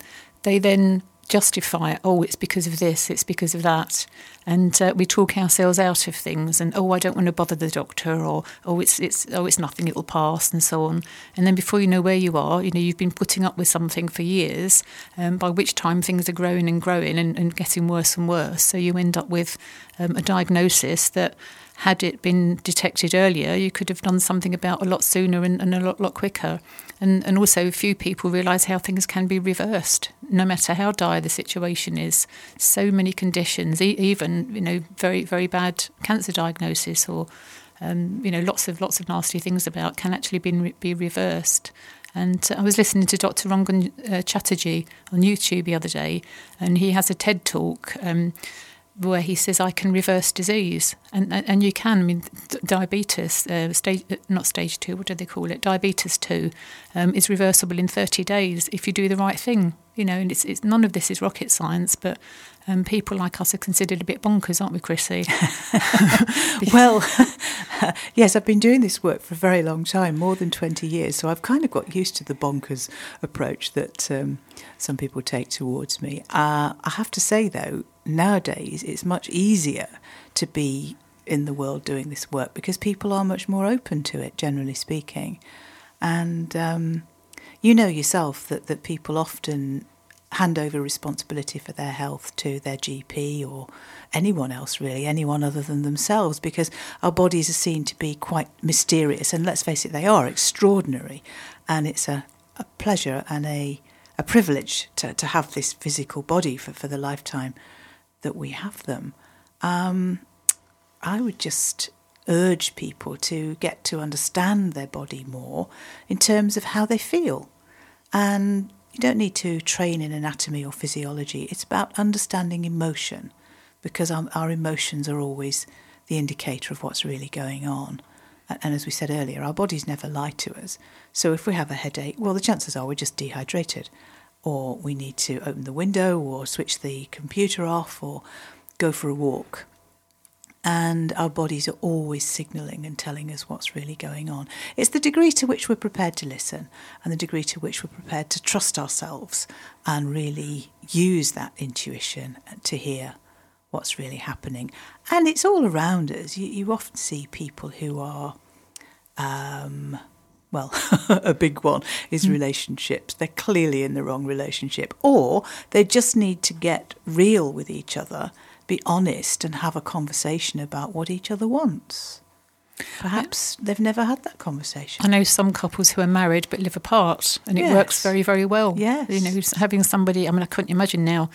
they then justify it. Oh, it's because of this, it's because of that, and uh, we talk ourselves out of things. And oh, I don't want to bother the doctor, or oh, it's it's oh, it's nothing, it'll pass, and so on. And then before you know where you are, you know, you've been putting up with something for years. Um, by which time things are growing and growing and, and getting worse and worse. So you end up with um, a diagnosis that had it been detected earlier, you could have done something about a lot sooner and, and a lot, lot quicker. And, and also, few people realise how things can be reversed, no matter how dire the situation is. So many conditions, e- even you know, very very bad cancer diagnosis or um, you know, lots of lots of nasty things about can actually be be reversed. And I was listening to Dr. Rangan uh, Chatterjee on YouTube the other day, and he has a TED talk. Um, where he says I can reverse disease, and and you can. I mean, diabetes, uh, stage not stage two. What do they call it? Diabetes two um, is reversible in thirty days if you do the right thing. You know, and it's, it's none of this is rocket science, but um, people like us are considered a bit bonkers, aren't we, Chrissy? well, yes, I've been doing this work for a very long time, more than 20 years, so I've kind of got used to the bonkers approach that um, some people take towards me. Uh, I have to say, though, nowadays it's much easier to be in the world doing this work because people are much more open to it, generally speaking. And um, you know yourself that, that people often hand over responsibility for their health to their GP or anyone else, really, anyone other than themselves, because our bodies are seen to be quite mysterious. And let's face it, they are extraordinary. And it's a, a pleasure and a, a privilege to, to have this physical body for, for the lifetime that we have them. Um, I would just urge people to get to understand their body more in terms of how they feel. And you don't need to train in anatomy or physiology. It's about understanding emotion because our, our emotions are always the indicator of what's really going on. And, as we said earlier, our bodies never lie to us. So if we have a headache, well, the chances are we're just dehydrated, or we need to open the window, or switch the computer off, or go for a walk and our bodies are always signalling and telling us what's really going on. It's the degree to which we're prepared to listen and the degree to which we're prepared to trust ourselves and really use that intuition to hear what's really happening. And it's all around us. You, you often see people who are. Um, well, a big one is mm. relationships. They're clearly in the wrong relationship, or they just need to get real with each other be honest and have a conversation about what each other wants. Perhaps they've never had that conversation. I know some couples who are married but live apart, and it works very, very well. Yes. you know, having somebody. I mean, I couldn't imagine now,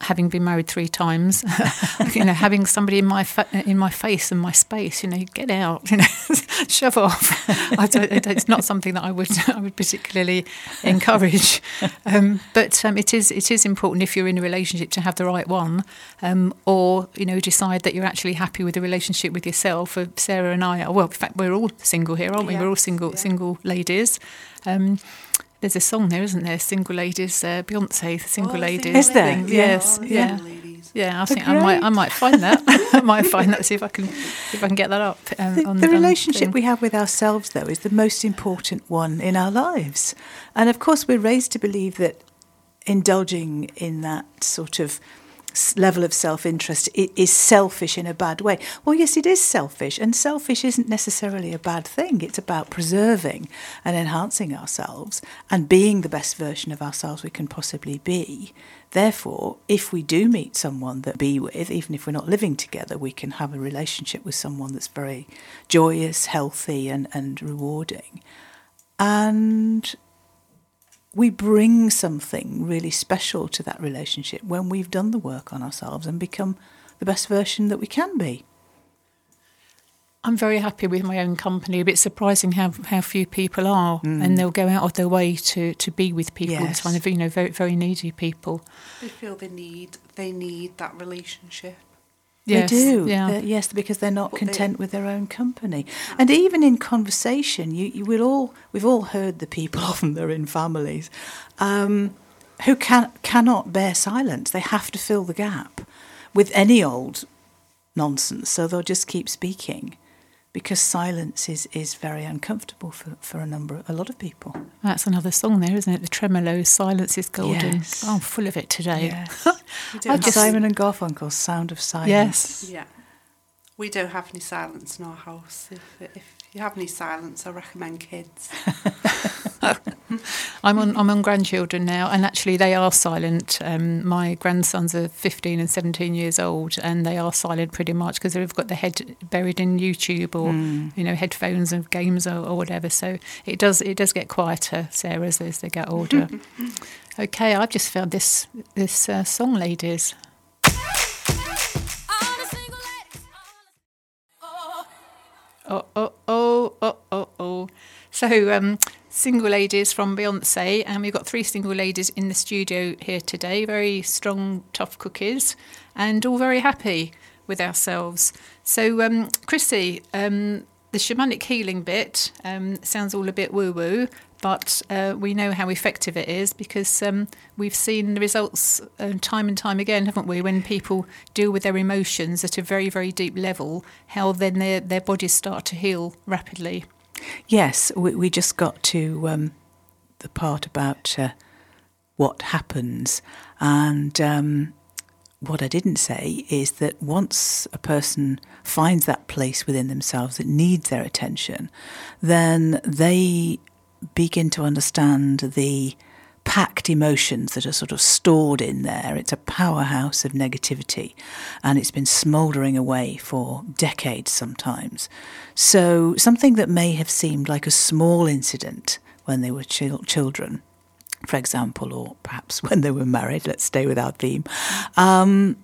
having been married three times, you know, having somebody in my fa- in my face and my space. You know, get out. You know, shove off. I don't, it- it's not something that I would I would particularly encourage. Um, but um, it is it is important if you're in a relationship to have the right one, um, or you know, decide that you're actually happy with the relationship with yourself. Uh, Sarah and I are well. In fact, we're all single here, aren't we? We're all single yeah. single ladies. There's a song there, isn't there? Single ladies, uh, Beyonce, single Oh, ladies. Is there? thing. Yes, Oh, yeah. single ladies. Yeah, I Oh, think I might, I might find that. I might find that. See if I can, if I can get that up. Um, The, on the on relationship thing. we have with ourselves, though, is the most important one in our lives. And of course, we're raised to believe that indulging in that sort of s- level of self interest is selfish in a bad way. Well, yes, it is selfish, and selfish isn't necessarily a bad thing. It's about preserving and enhancing ourselves and being the best version of ourselves we can possibly be. Therefore, if we do meet someone that be with, even if we're not living together, we can have a relationship with someone that's very joyous, healthy, and, and rewarding. And we bring something really special to that relationship when we've done the work on ourselves and become the best version that we can be. I'm very happy with my own company. A bit surprising how, how few people are, mm. and they'll go out of their way to, to be with people, yes. kind of you know very very needy people. They feel they need they need that relationship. Yes, they do. Yeah. They're, yes, because they're not but content they, with their own company. And even in conversation, you, you will all we've all heard the people often they're in families um, who can cannot bear silence. They have to fill the gap with any old nonsense, so they'll just keep speaking because silence is, is very uncomfortable for, for a number a lot of people. That's another song there, isn't it? The Tremeloes, Silence is Golden. Yes. Oh, I'm full of it today. Yes. just, Simon and Garfunkel's Sound of Silence. Yes. Yeah. We don't have any silence in our house. If, if you have any silence, I recommend kids. I'm on I'm on grandchildren now, and actually they are silent. Um, my grandsons are 15 and 17 years old, and they are silent pretty much because they've got their head buried in YouTube or mm. you know headphones and games or, or, whatever. So it does it does get quieter, Sarah, as, as they get older. okay, I've just found this this uh, song, ladies. Oh, oh, oh, oh, oh, oh. So, um, single ladies from Beyonce, and we've got three single ladies in the studio here today. Very strong, tough cookies, and all very happy with ourselves. So, um, Chrissy, um, the shamanic healing bit um, sounds all a bit woo woo, but uh, we know how effective it is because um, we've seen the results uh, time and time again, haven't we? When people deal with their emotions at a very, very deep level, how then their, their bodies start to heal rapidly. Yes, we, we just got to um, the part about uh, what happens. And um, what I didn't say is that once a person finds that place within themselves that needs their attention, then they begin to understand the packed emotions that are sort of stored in there. It's a powerhouse of negativity and it's been smouldering away for decades sometimes. So, something that may have seemed like a small incident when they were children, for example, or perhaps when they were married, let's stay with our theme, um,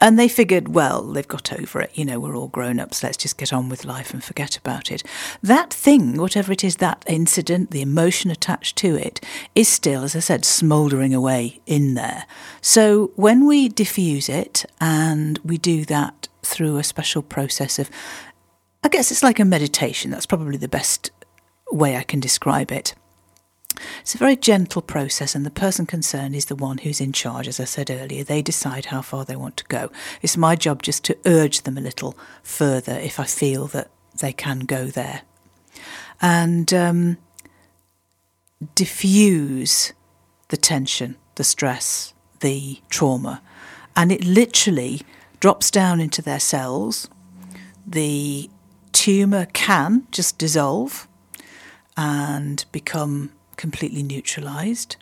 and they figured, well, they've got over it. You know, we're all grown ups. Let's just get on with life and forget about it. That thing, whatever it is, that incident, the emotion attached to it, is still, as I said, smouldering away in there. So when we diffuse it, and we do that through a special process of, I guess it's like a meditation. That's probably the best way I can describe it. It's a very gentle process, and the person concerned is the one who's in charge. As I said earlier, they decide how far they want to go. It's my job just to urge them a little further if I feel that they can go there. And um, diffuse the tension, the stress, the trauma. And it literally drops down into their cells. The tumour can just dissolve and become completely neutralized.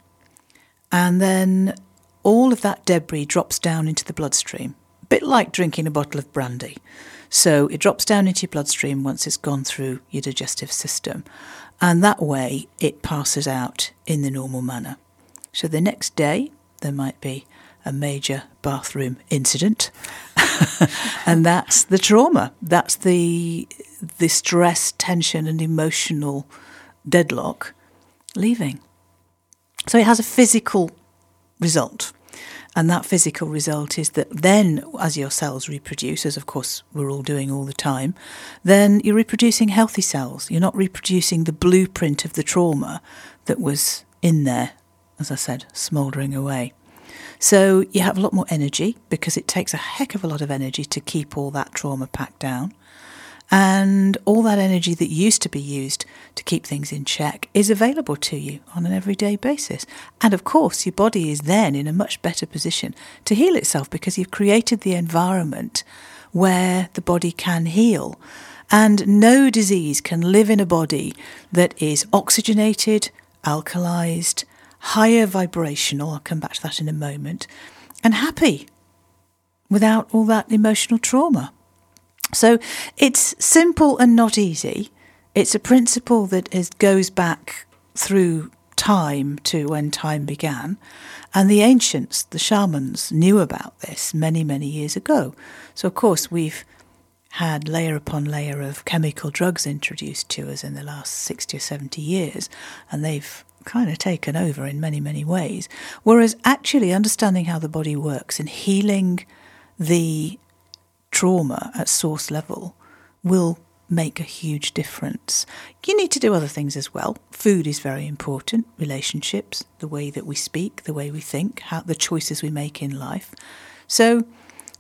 And then all of that debris drops down into the bloodstream, a bit like drinking a bottle of brandy. So it drops down into your bloodstream once it's gone through your digestive system. And that way it passes out in the normal manner. So the next day, there might be a major bathroom incident. and that's the trauma. That's the the stress, tension and emotional deadlock leaving. So it has a physical result. And that physical result is that then, as your cells reproduce, as of course we're all doing all the time, then you're reproducing healthy cells. You're not reproducing the blueprint of the trauma that was in there, as I said, smouldering away. So you have a lot more energy because it takes a heck of a lot of energy to keep all that trauma packed down. And all that energy that used to be used to keep things in check is available to you on an everyday basis. And of course, your body is then in a much better position to heal itself because you've created the environment where the body can heal. And no disease can live in a body that is oxygenated, alkalized, higher vibrational, I'll come back to that in a moment, and happy without all that emotional trauma. So it's simple and not easy. It's a principle that is, goes back through time to when time began. And the ancients, the shamans, knew about this many, many years ago. So, of course, we've had layer upon layer of chemical drugs introduced to us in the last 60 or 70 years, and they've kind of taken over in many, many ways. Whereas actually understanding how the body works and healing the trauma at source level will make a huge difference. You need to do other things as well. Food is very important, relationships, the way that we speak, the way we think, how the choices we make in life. So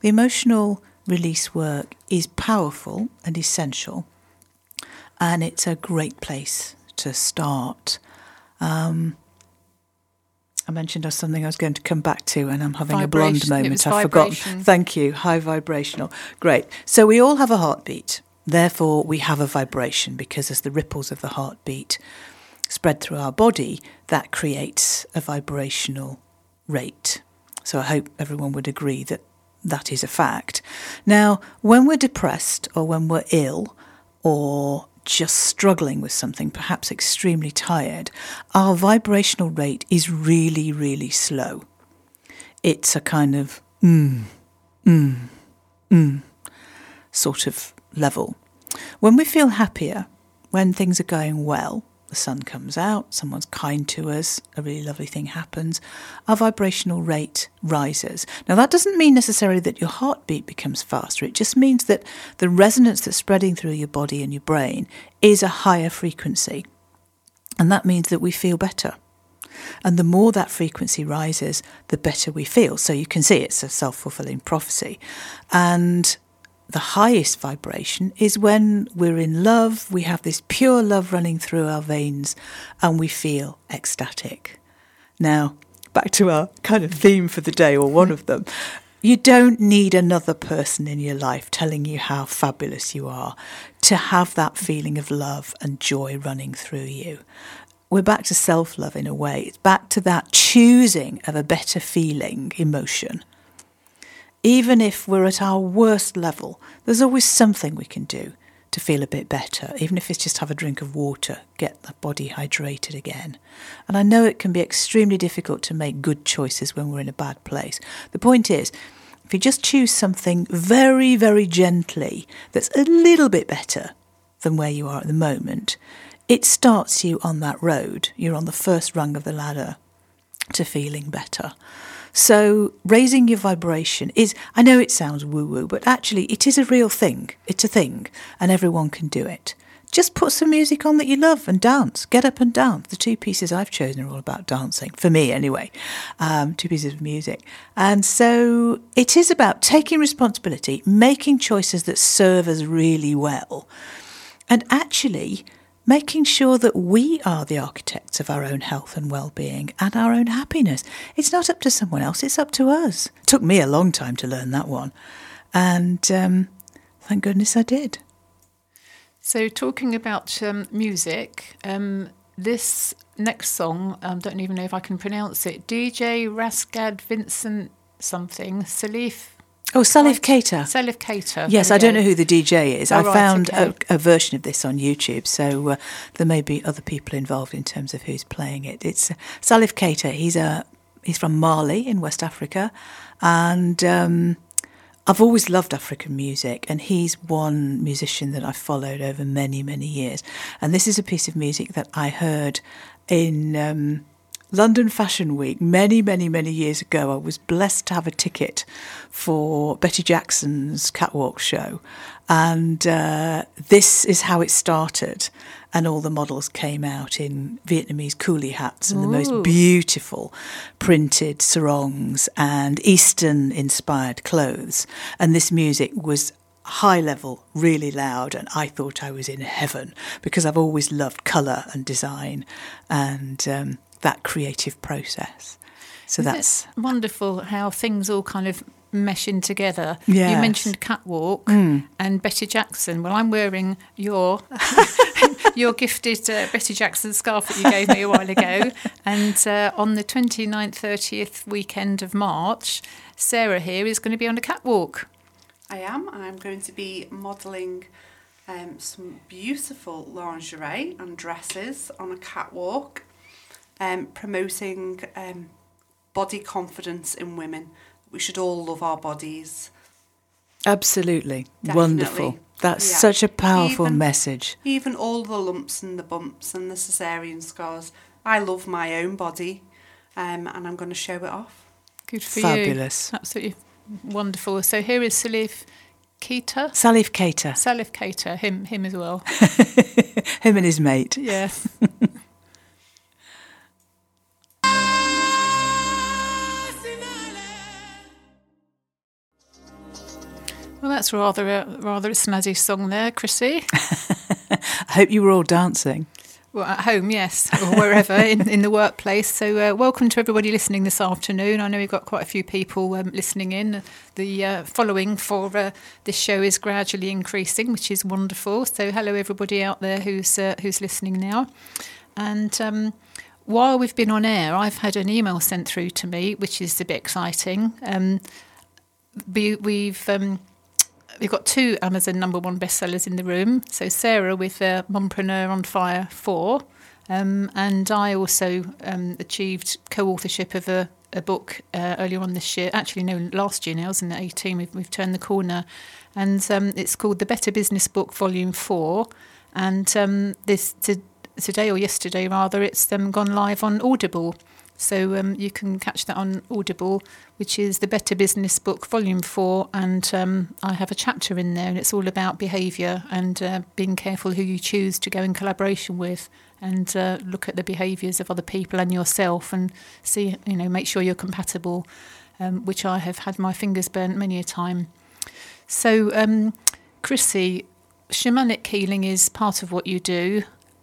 the emotional release work is powerful and essential, and it's a great place to start. Um, I mentioned something I was going to come back to, and I'm having a blonde moment. I've forgotten. Thank you. High vibrational. Great. So we all have a heartbeat. Therefore, we have a vibration because as the ripples of the heartbeat spread through our body, that creates a vibrational rate. So I hope everyone would agree that that is a fact. Now, when we're depressed or when we're ill or just struggling with something, perhaps extremely tired, our vibrational rate is really, really slow. It's a kind of mm, mm, mm sort of level. When we feel happier, when things are going well, the sun comes out, someone's kind to us, a really lovely thing happens, our vibrational rate rises. Now, that doesn't mean necessarily that your heartbeat becomes faster, it just means that the resonance that's spreading through your body and your brain is a higher frequency. And that means that we feel better. And the more that frequency rises, the better we feel. So you can see it's a self fulfilling prophecy. And the highest vibration is when we're in love, we have this pure love running through our veins, and we feel ecstatic. Now, back to our kind of theme for the day, or one of them. You don't need another person in your life telling you how fabulous you are to have that feeling of love and joy running through you. We're back to self love in a way. It's back to that choosing of a better feeling emotion even if we're at our worst level, there's always something we can do to feel a bit better, even if it's just have a drink of water, get the body hydrated again. And I know it can be extremely difficult to make good choices when we're in a bad place. The point is, if you just choose something very, very gently that's a little bit better than where you are at the moment, it starts you on that road. You're on the first rung of the ladder to feeling better. So, raising your vibration is, I know it sounds woo woo, but actually it is a real thing. It's a thing, and everyone can do it. Just put some music on that you love and dance. Get up and dance. The two pieces I've chosen are all about dancing, for me anyway. Um, two pieces of music. And so it is about taking responsibility, making choices that serve us really well, and actually making sure that we are the architects of our own health and well-being and our own happiness. It's not up to someone else, it's up to us. It took me a long time to learn that one. And um, thank goodness I did. So, talking about um, music, um, this next song, I don't even know if I can pronounce it, DJ Raskad Vincent something, Salif Oh, Salif Keita. Salif Keita. Yes, I don't know who the DJ is. Oh, I right, found okay. a, a, version of this on YouTube, so uh, there may be other people involved in terms of who's playing it. It's uh, Salif Keita. He's a he's from Mali in West Africa, and um, I've always loved African music, and he's one musician that I've followed over many many years. And this is a piece of music that I heard in. Um, London Fashion Week, many, many, many years ago, I was blessed to have a ticket for Betty Jackson's catwalk show. And uh, this is how it started. And all the models came out in Vietnamese coolie hats and Ooh. the most beautiful printed sarongs and Eastern inspired clothes. And this music was high level, really loud, and I thought I was in heaven because I've always loved colour and design. And um, that creative process. So Isn't that's wonderful how things all kind of mesh in together. Yes. You mentioned Catwalk mm. and Betty Jackson. Well, I'm wearing your your gifted uh, Betty Jackson scarf that you gave me a while ago. And uh, on the 29th, 30th weekend of March, Sarah here is going to be on a catwalk. I am. I'm going to be modelling um, some beautiful lingerie and dresses on a catwalk um, promoting um, body confidence in women. We should all love our bodies. Absolutely. Definitely. Wonderful. That's Yeah. such a powerful Even- message. Even all the lumps and the bumps and the cesarean scars. I love my own body um, and I'm going to show it off. Good for Fabulous. you. Absolutely wonderful. So here is Salif Keita. Salif Keita, Salif Keita, him, him as well. him and his mate. Yes. Well, that's rather a rather a snazzy song there, Chrissy. I hope you were all dancing. Well, at home, yes, or wherever in, in the workplace. So, uh, welcome to everybody listening this afternoon. I know we've got quite a few people um, listening in. The uh, following for uh, this show is gradually increasing, which is wonderful. So, hello everybody out there who's uh, who's listening now. And um, while we've been on air, I've had an email sent through to me, which is a bit exciting. Um, we, we've um, we've got two Amazon number one bestsellers in the room. So Sarah with uh, Mumpreneur on Fire 4. Um, and I also um, achieved co-authorship of a, a book uh, earlier on this year. Actually, no, last year now, wasn't it? 18. We've, we've turned the corner. And um, it's called The Better Business Book Volume 4. And um, this to, today or yesterday, rather, it's um, gone live on Audible. So um, you can catch that on Audible, which is the Better Business Book, Volume 4. And um, I have a chapter in there, and it's all about behaviour and uh, being careful who you choose to go in collaboration with and uh, look at the behaviours of other people and yourself and see, you know, make sure you're compatible, um, which I have had my fingers burnt many a time. So, um, Chrissy, shamanic healing is part of what you do.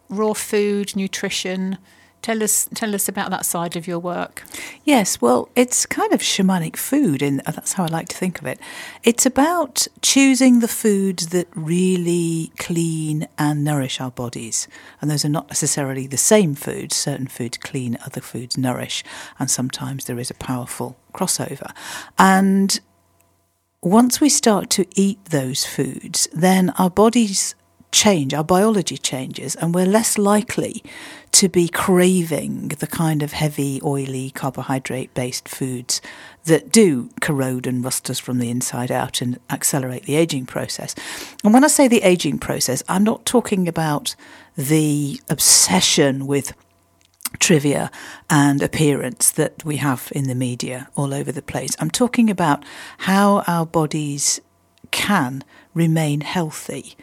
Raw food, nutrition. Tell us, tell us about that side of your work. Yes, well, it's kind of shamanic food, and uh, that's how I like to think of it. It's about choosing the foods that really clean and nourish our bodies. And those are not necessarily the same foods. Certain foods clean, other foods nourish, and sometimes there is a powerful crossover. And once we start to eat those foods, then our bodies change, our biology changes, and we're less likely to be craving the kind of heavy, oily, carbohydrate based foods that do corrode and rust us from the inside out and accelerate the aging process. And when I say the aging process, I'm not talking about the obsession with trivia and appearance that we have in the media all over the place. I'm talking about how our bodies can remain healthy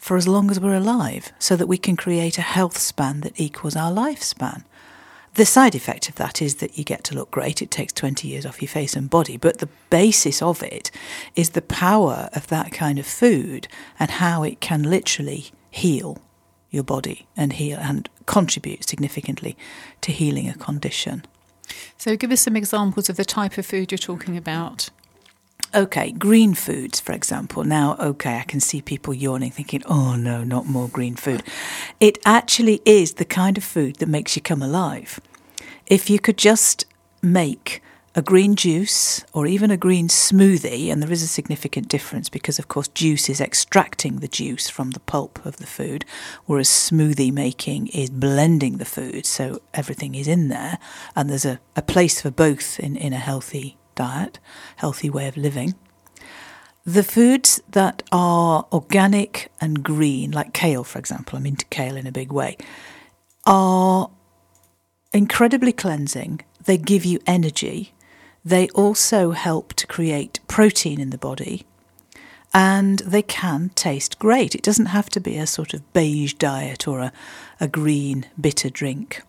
for as long as we're alive so that we can create a health span that equals our lifespan. The side effect of that is that you get to look great. It takes 20 years off your face and body. But the basis of it is the power of that kind of food and how it can literally heal your body and heal and contribute significantly to healing a condition. So, give us some examples of the type of food you're talking about. Okay, green foods, for example. Now, okay, I can see people yawning, thinking, oh no, not more green food. It actually is the kind of food that makes you come alive. If you could just make a green juice or even a green smoothie, and there is a significant difference because, of course, juice is extracting the juice from the pulp of the food, whereas smoothie making is blending the food, so everything is in there, and there's a, a place for both in, in a healthy diet, healthy way of living. The foods that are organic and green, like kale, for example, I'm into kale in a big way, are incredibly cleansing. They give you energy. They also help to create protein in the body. And they can taste great. It doesn't have to be a sort of beige diet or a, a green bitter drink.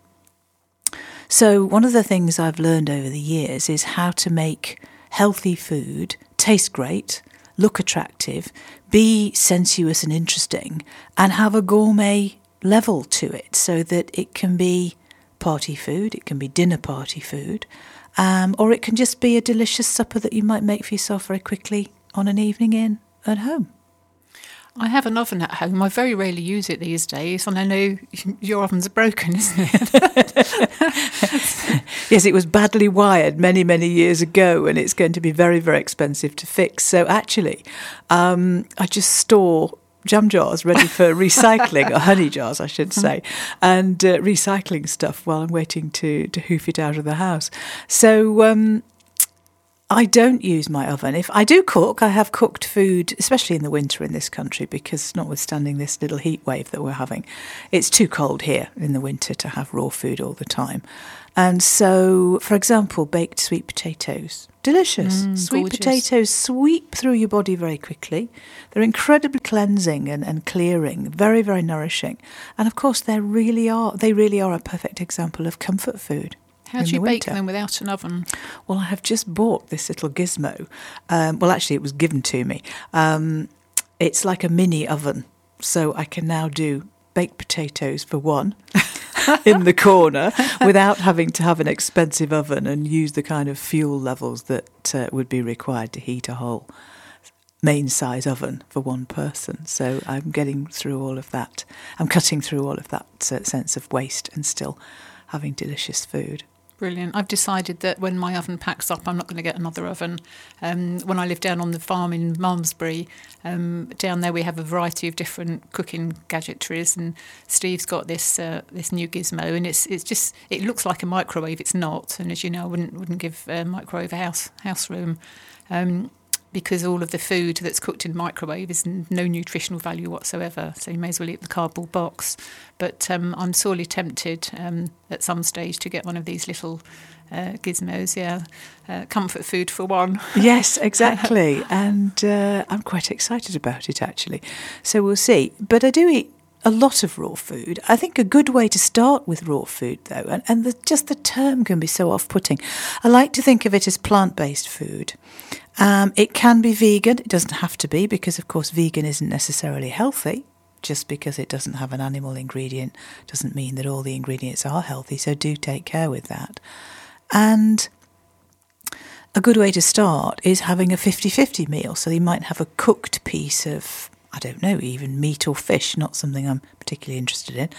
So, one of the things I've learned over the years is how to make healthy food taste great, look attractive, be sensuous and interesting, and have a gourmet level to it so that it can be party food, it can be dinner party food, um, or it can just be a delicious supper that you might make for yourself very quickly on an evening in at home. I have an oven at home. I very rarely use it these days, and I know your oven's broken, isn't it? yes, it was badly wired many, many years ago, and it's going to be very, very expensive to fix. So actually, um, I just store jam jars ready for recycling, or honey jars, I should say, and uh, recycling stuff while I'm waiting to, to hoof it out of the house. So um, I don't use my oven. If I do cook, I have cooked food, especially in the winter in this country, because notwithstanding this little heat wave that we're having, it's too cold here in the winter to have raw food all the time. And so, for example, baked sweet potatoes. Delicious. Mm, sweet gorgeous. potatoes sweep through your body very quickly. They're incredibly cleansing and, and clearing, very, very nourishing. And of course, they really are they really are a perfect example of comfort food. How do you the bake them without an oven? Well, I have just bought this little gizmo. Um, well, actually, it was given to me. Um, it's like a mini oven, so I can now do baked potatoes for one in the corner without having to have an expensive oven and use the kind of fuel levels that uh, would be required to heat a whole main size oven for one person. So I'm getting through all of that. I'm cutting through all of that uh, sense of waste and still having delicious food. Brilliant. I've decided that when my oven packs up, I'm not going to get another oven. Um, when I live down on the farm in Malmesbury, um, down there we have a variety of different cooking gadgetries, and Steve's got this uh, this new gizmo, and it's it's just it looks like a microwave. It's not, and as you know, I wouldn't wouldn't give a microwave a house house room. Um, because all of the food that's cooked in microwave is no nutritional value whatsoever. So you may as well eat the cardboard box. But um, I'm sorely tempted um, at some stage to get one of these little uh, gizmos. Yeah, uh, comfort food for one. Yes, exactly. and uh, I'm quite excited about it actually. So we'll see. But I do eat a lot of raw food. I think a good way to start with raw food, though, and, and the, just the term can be so off putting. I like to think of it as plant based food. Um, it can be vegan, it doesn't have to be, because of course, vegan isn't necessarily healthy. Just because it doesn't have an animal ingredient doesn't mean that all the ingredients are healthy, so do take care with that. And a good way to start is having a 50 50 meal. So you might have a cooked piece of, I don't know, even meat or fish, not something I'm particularly interested in,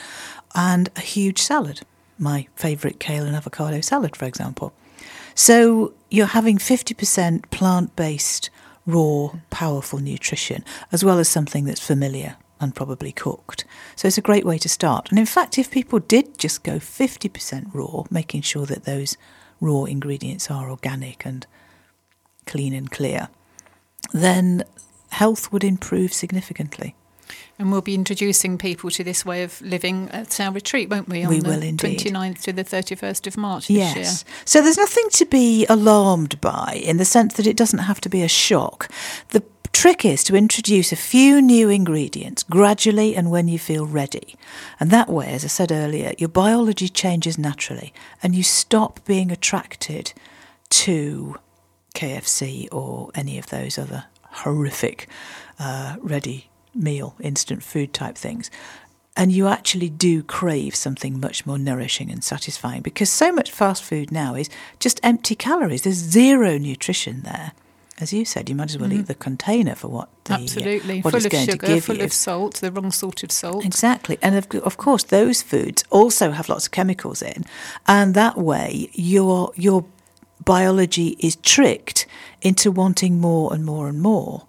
and a huge salad. My favourite kale and avocado salad, for example. So you're having 50% plant based, raw, powerful nutrition, as well as something that's familiar and probably cooked. So it's a great way to start. And in fact, if people did just go 50% raw, making sure that those raw ingredients are organic and clean and clear, then health would improve significantly. And we'll be introducing people to this way of living at our retreat, won't we? On We the will indeed. 29th to the 31st of March this year. Yes. So there's nothing to be alarmed by in the sense that it doesn't have to be a shock. The trick is to introduce a few new ingredients gradually and when you feel ready. And that way, as I said earlier, your biology changes naturally and you stop being attracted to KFC or any of those other horrific uh, ready meal, instant food type things. And you actually do crave something much more nourishing and satisfying because so much fast food now is just empty calories. There's zero nutrition there. As you said, you might as well eat the container for what the, uh, Mm. Absolutely. what full it's of going sugar, to give full you. of salt, the wrong sort of salt. Exactly. And of, of course, those foods also have lots of chemicals in. And that way, your, your biology is tricked into wanting more and more and more.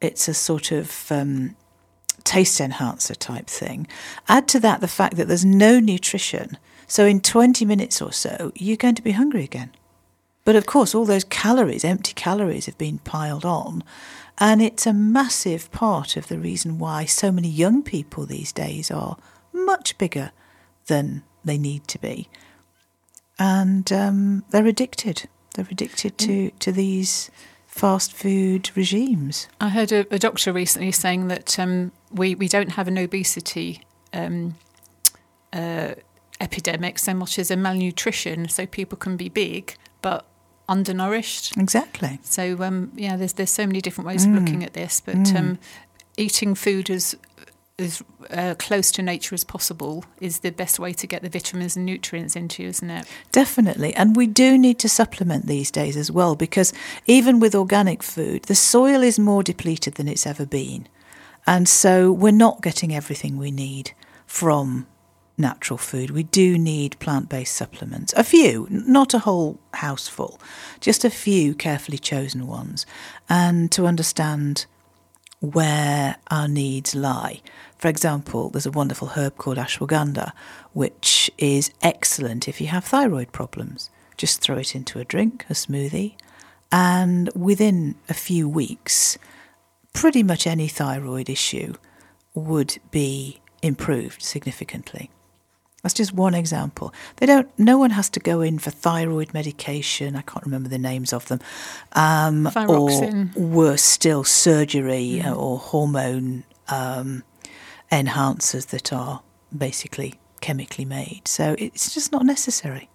It's a sort of um, taste enhancer type thing. Add to that the fact that there's no nutrition. So, in 20 minutes or so, you're going to be hungry again. But of course, all those calories, empty calories, have been piled on. And it's a massive part of the reason why so many young people these days are much bigger than they need to be. And um, they're addicted. They're addicted to, to these fast food regimes. I heard a, a doctor recently saying that um, we, we don't have an obesity um, uh, epidemic so much as a malnutrition. So people can be big but undernourished. Exactly. So um, yeah, there's there's so many different ways of looking at this, but um, eating food as as uh, close to nature as possible is the best way to get the vitamins and nutrients into isn't it? Definitely. And we do need to supplement these days as well because even with organic food, the soil is more depleted than it's ever been. And so we're not getting everything we need from natural food. We do need plant based supplements. A few, not a whole house full, just a few carefully chosen ones. And to understand where our needs lie. For example, there's a wonderful herb called ashwagandha, which is excellent if you have thyroid problems. Just throw it into a drink, a smoothie, And within a few weeks, pretty much any thyroid issue would be improved significantly. That's just one example. They don't. No one has to go in for thyroid medication. I can't remember the names of them, um, or worse still, surgery or hormone um, enhancers that are basically chemically made. So it's just not necessary.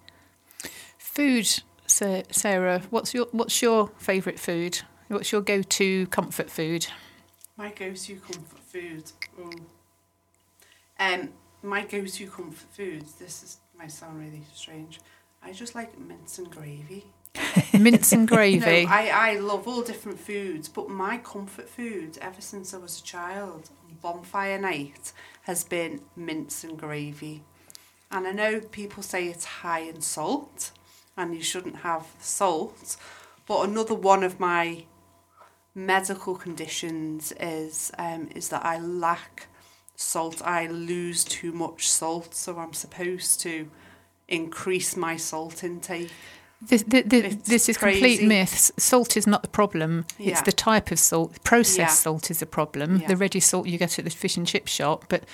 Food, Sarah. What's your What's your favourite food? What's your go-to comfort food? My go-to comfort food. Oh. Um, my go-to comfort foods. This is might sound really strange. I just like mince and gravy. Mince and You gravy. know, I, I love all different foods, but my comfort food ever since I was a child, bonfire night, has been mince and gravy. And I know people say it's high in salt and you shouldn't have salt, but another one of my medical conditions is um, is that I lack salt. I lose too much salt, so I'm supposed to increase my salt intake. This, this, this is complete crazy. myth. S- Salt is not the problem. It's the type of salt. Processed Yeah. salt is the problem. Yeah. The ready salt you get at the fish and chip shop, but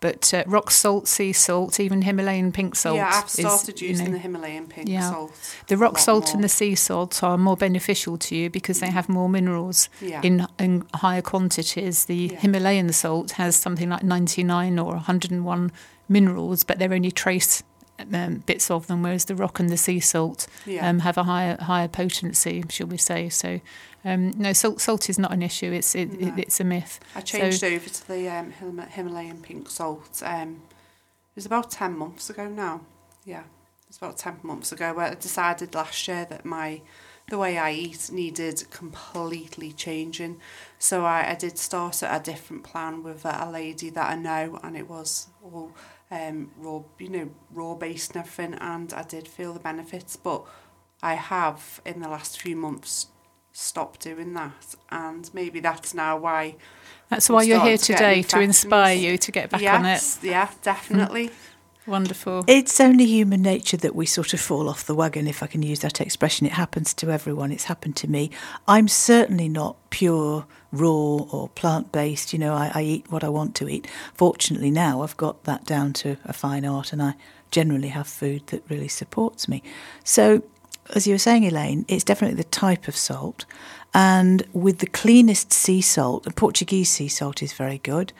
but uh, rock salt, sea salt, even Himalayan pink salt. yeah, I've is, started you know, the Himalayan pink Yeah. salt. The rock salt more. and the sea salt are more beneficial to you because they have more minerals yeah. in, in higher quantities. The Yeah. Himalayan salt has something like 99 or 101 minerals, but they're only trace um, bits of them, whereas the rock and the sea salt yeah. um, have a higher higher potency, shall we say? So, um, no, salt salt is not an issue. It's it, No. it, it's a myth. I changed over to the um, Him- Himalayan pink salt. Um, it was about 10 months ago now. Yeah, it was about 10 months ago where I decided last year that my the way I eat needed completely changing. So I, I did start at a different plan with a, a lady that I know and it was all um, raw, you know, raw based and everything and I did feel the benefits but I have in the last few months stopped doing that and maybe that's now why That's why you're here starting to today to inspire you to get back on it. yeah, definitely. Wonderful. It's only human nature that we sort of fall off the wagon, if I can use that expression. It happens to everyone. It's happened to me. I'm certainly not pure, raw, or plant based. You know, I, I eat what I want to eat. Fortunately, now I've got that down to a fine art, and I generally have food that really supports me. So, as you were saying, Elaine, it's definitely the type of salt. And with the cleanest sea salt, the Portuguese sea salt is very good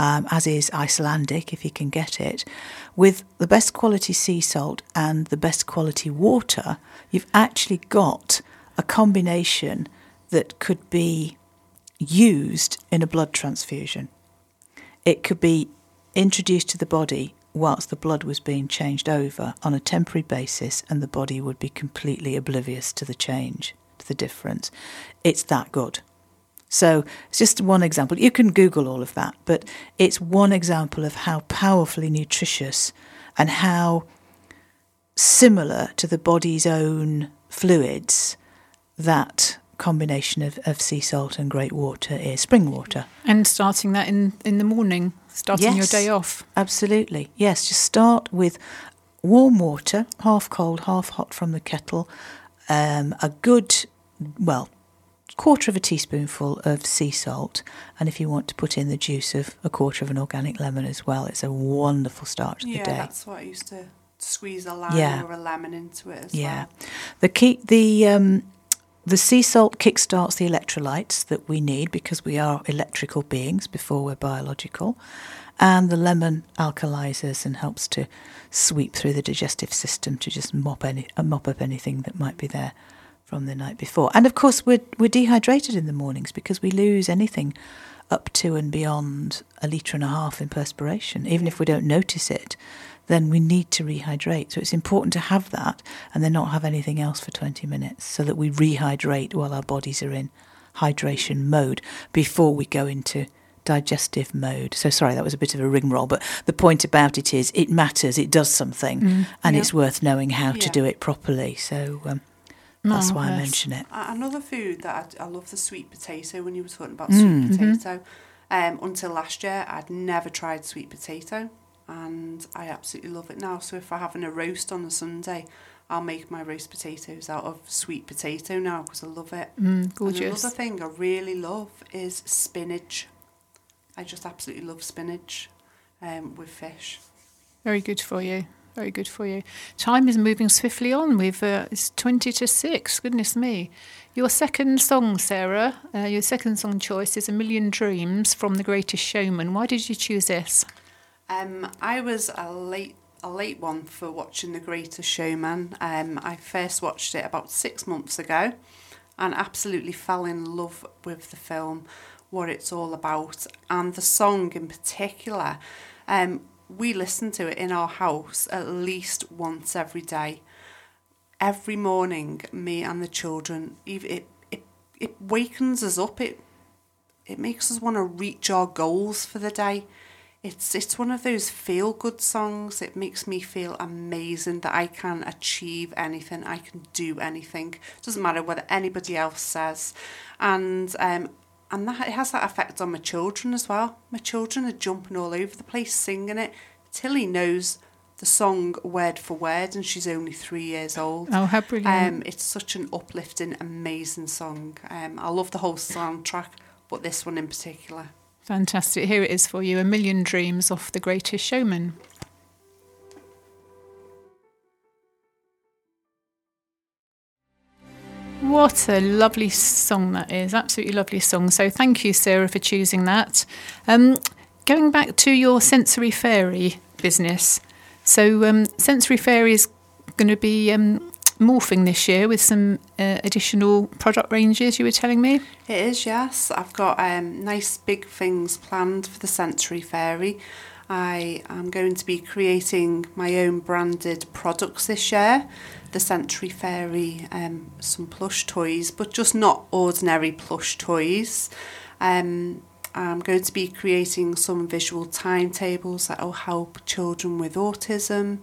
um, as is Icelandic if you can get it. With the best quality sea salt and the best quality water, you've actually got a combination that could be used in a blood transfusion. It could be introduced to the body whilst the blood was being changed over on a temporary basis, and the body would be completely oblivious to the change, to the difference. It's that good. So it's just one example. You can Google all of that, but it's one example of how powerfully nutritious and how similar to the body's own fluids that combination of, of sea salt and great water is spring water. And starting that in, in the morning, starting your day off. Absolutely. Yes, just start with warm water, half cold, half hot from the kettle, um, a good, well, quarter of a teaspoonful of sea salt, and if you want to put in the juice of a quarter of an organic lemon as well, it's a wonderful start to the day. Yeah, that's what I used to squeeze a lime Yeah. or a lemon into it as Yeah. well. The key, the um, the sea salt kickstarts the electrolytes that we need because we are electrical beings before we're biological, and the lemon alkalizes and helps to sweep through the digestive system to just mop any uh, mop up anything that might be there from the night before. And of course, we're we're dehydrated in the mornings because we lose anything up to and beyond a litre and a half in perspiration, even if we don't notice it then we need to rehydrate. So it's important to have that and then not have anything else for 20 minutes so that we rehydrate while our bodies are in hydration mode before we go into digestive mode. So sorry, that was a bit of a ring roll, but the point about it is it matters, it does something, Mm, and yeah. it's worth knowing how to do it properly. So um, that's Oh, why I mention it. Another food that I, I love the sweet potato when you were talking about Mm. sweet Mhm. potato. Um, until last year, I'd never tried sweet potato, and I absolutely love it now. So if I'm having a roast on a Sunday, I'll make my roast potatoes out of sweet potato now because I love it. Mm, And another thing I really love is spinach. I just absolutely love spinach um, with fish. Very good for you. Very good for you. Time is moving swiftly on. We've uh, it's twenty to six. Goodness me. Your second song, Sarah. Uh, your second song choice is "A Million Dreams" from The Greatest Showman. Why did you choose this? Um, I was a late a late one for watching The Greatest Showman. Um, I first watched it about six months ago, and absolutely fell in love with the film, what it's all about, and the song in particular. Um, we listen to it in our house at least once every day. Every morning, me and the children, it it it wakens us up. It it makes us want to reach our goals for the day. It's it's one of those feel good songs. It makes me feel amazing that I can achieve anything. I can do anything. It Doesn't matter whether anybody else says, and um and that it has that effect on my children as well. My children are jumping all over the place singing it. Tilly knows the song word for word, and she's only three years old. Oh, how brilliant! Um, it's such an uplifting, amazing song. Um, I love the whole soundtrack, but this one in particular. Fantastic. Here it is for you: "A Million Dreams" off The Greatest Showman. What a lovely song that is. Absolutely lovely song. So thank you, Sarah, for choosing that. Um, going back to your Sensory Fairy business. So um, Sensory Fairy is going to be um, morphing this year with some uh, additional product ranges, you were telling me? It is, yes. I've got um, nice big things planned for the Sensory Fairy. I am going to be creating my own branded products this year. The Sensory Fairy, um, some plush toys, but just not ordinary plush toys. Um, I'm going to be creating some visual timetables that will help children with autism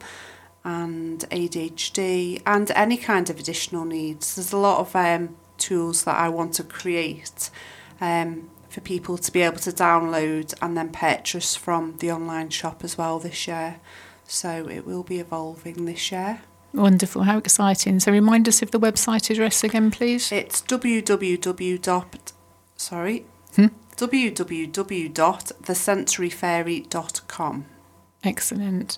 and ADHD and any kind of additional needs. There's a lot of um, tools that I want to create um, for people to be able to download and then purchase from the online shop as well this year. So it will be evolving this year. Wonderful, how exciting. So remind us of the website address again, please. It's www. Sorry. Hmm? www.thesensoryfairy.com. Excellent.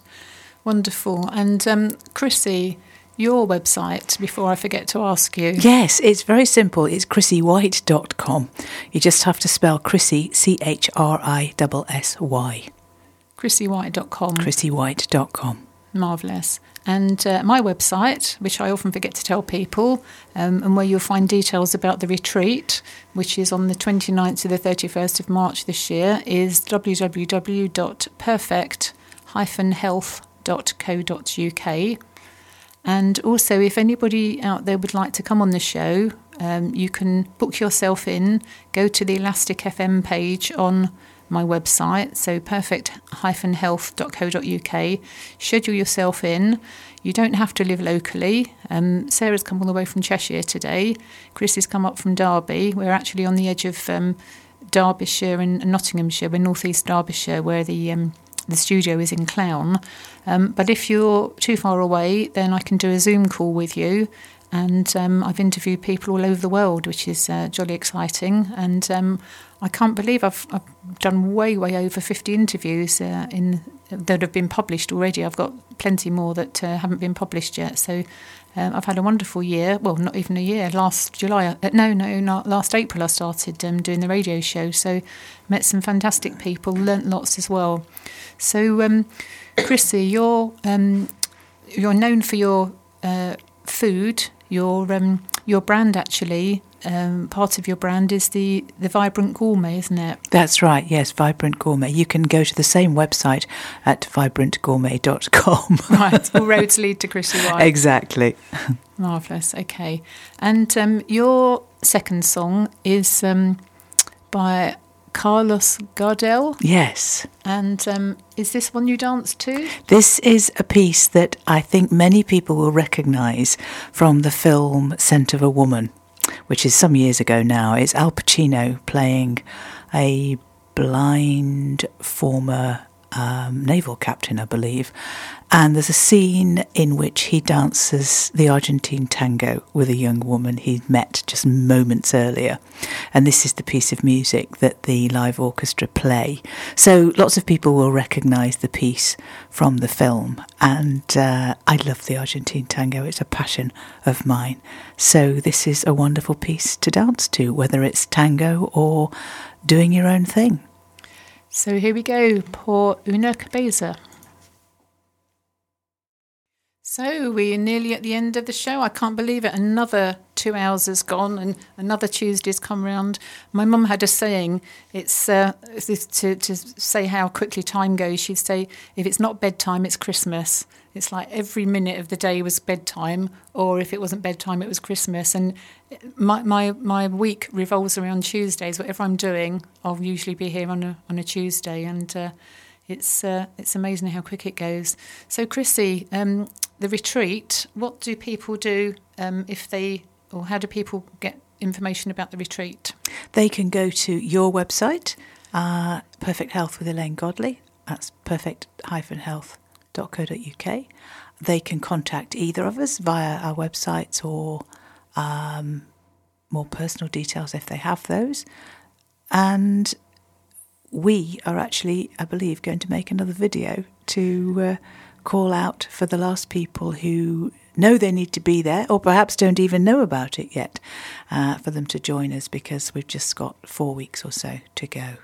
Wonderful. And um, Chrissy, your website, before I forget to ask you. Yes, it's very simple. It's chrissywhite.com. You just have to spell Chrissy, C H R I S S Y. ChrissyWhite.com. chrissywhite.com. Marvellous. And uh, my website, which I often forget to tell people, um, and where you'll find details about the retreat, which is on the 29th to the 31st of March this year, is www.perfect-health.co.uk. And also, if anybody out there would like to come on the show, um, you can book yourself in, go to the Elastic FM page on my website, so perfect-health.co.uk. Schedule yourself in. You don't have to live locally. Um, Sarah's come all the way from Cheshire today. Chris has come up from Derby. We're actually on the edge of um, Derbyshire and Nottinghamshire. We're northeast Derbyshire, where the um, the studio is in Clowne. Um, but if you're too far away, then I can do a Zoom call with you. And um, I've interviewed people all over the world, which is uh, jolly exciting. And um, I can't believe I've, I've done way, way over 50 interviews uh, in that have been published already. I've got plenty more that uh, haven't been published yet. So um, I've had a wonderful year. Well, not even a year. Last July, uh, no, no, not last April, I started um, doing the radio show. So met some fantastic people, learnt lots as well. So, um, Chrissy, you're um, you're known for your uh, food. Your um, your brand actually um, part of your brand is the the vibrant gourmet, isn't it? That's right, yes, Vibrant Gourmet. You can go to the same website at vibrantgourmet.com. Right, all roads lead to Chrissy White. exactly. Marvelous. Okay, and um, your second song is um, by Carlos Gardel, Yes. and um, is this one you dance to? This is a piece that I think many people will recognise from the film Scent of a Woman, which is some years ago now. It's Al Pacino playing a blind former um, naval captain, I believe. And there's a scene in which he dances the Argentine tango with a young woman he'd met just moments earlier. And this is the piece of music that the live orchestra play. So lots of people will recognise the piece from the film. And uh, I love the Argentine tango, it's a passion of mine. So this is a wonderful piece to dance to, whether it's tango or doing your own thing. So here we go, por una cabeza. So we're nearly at the end of the show. I can't believe it. Another two hours has gone, and another Tuesday's come round. My mum had a saying. It's uh, to to say how quickly time goes. She'd say, "If it's not bedtime, it's Christmas." It's like every minute of the day was bedtime, or if it wasn't bedtime, it was Christmas. And my my my week revolves around Tuesdays. Whatever I'm doing, I'll usually be here on a on a Tuesday, and. Uh, it's uh, it's amazing how quick it goes. So, Chrissy, um, the retreat. What do people do um, if they, or how do people get information about the retreat? They can go to your website, uh, Perfect Health with Elaine Godley. That's perfect-health.co.uk. They can contact either of us via our websites or um, more personal details if they have those. And we are actually, I believe, going to make another video to uh, call out for the last people who know they need to be there or perhaps don't even know about it yet uh, for them to join us because we've just got four weeks or so to go.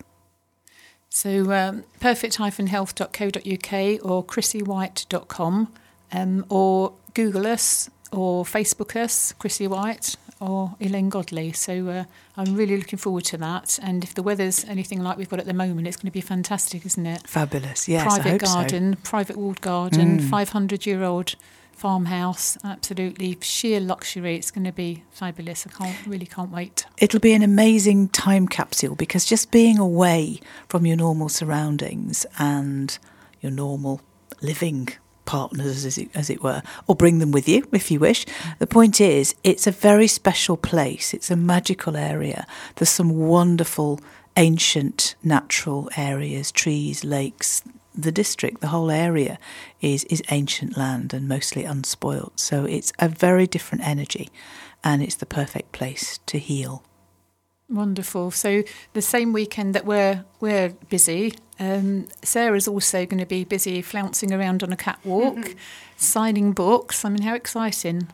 So, um, perfect-health.co.uk or chrissywhite.com um, or Google us or Facebook us, Chrissy White, or Elaine Godley. So uh, I'm really looking forward to that. And if the weather's anything like we've got at the moment, it's going to be fantastic, isn't it? Fabulous, yes. Private garden, so. private walled garden, mm. 500 year old farmhouse. Absolutely sheer luxury. It's going to be fabulous. I can't really can't wait. It'll be an amazing time capsule because just being away from your normal surroundings and your normal living partners, as it, as it were, or bring them with you if you wish. The point is, it's a very special place. It's a magical area. There's some wonderful ancient natural areas, trees, lakes. The district, the whole area, is is ancient land and mostly unspoilt. So it's a very different energy, and it's the perfect place to heal. Wonderful. So the same weekend that we're we're busy, um, Sarah's also going to be busy flouncing around on a catwalk, mm-hmm. signing books. I mean, how exciting!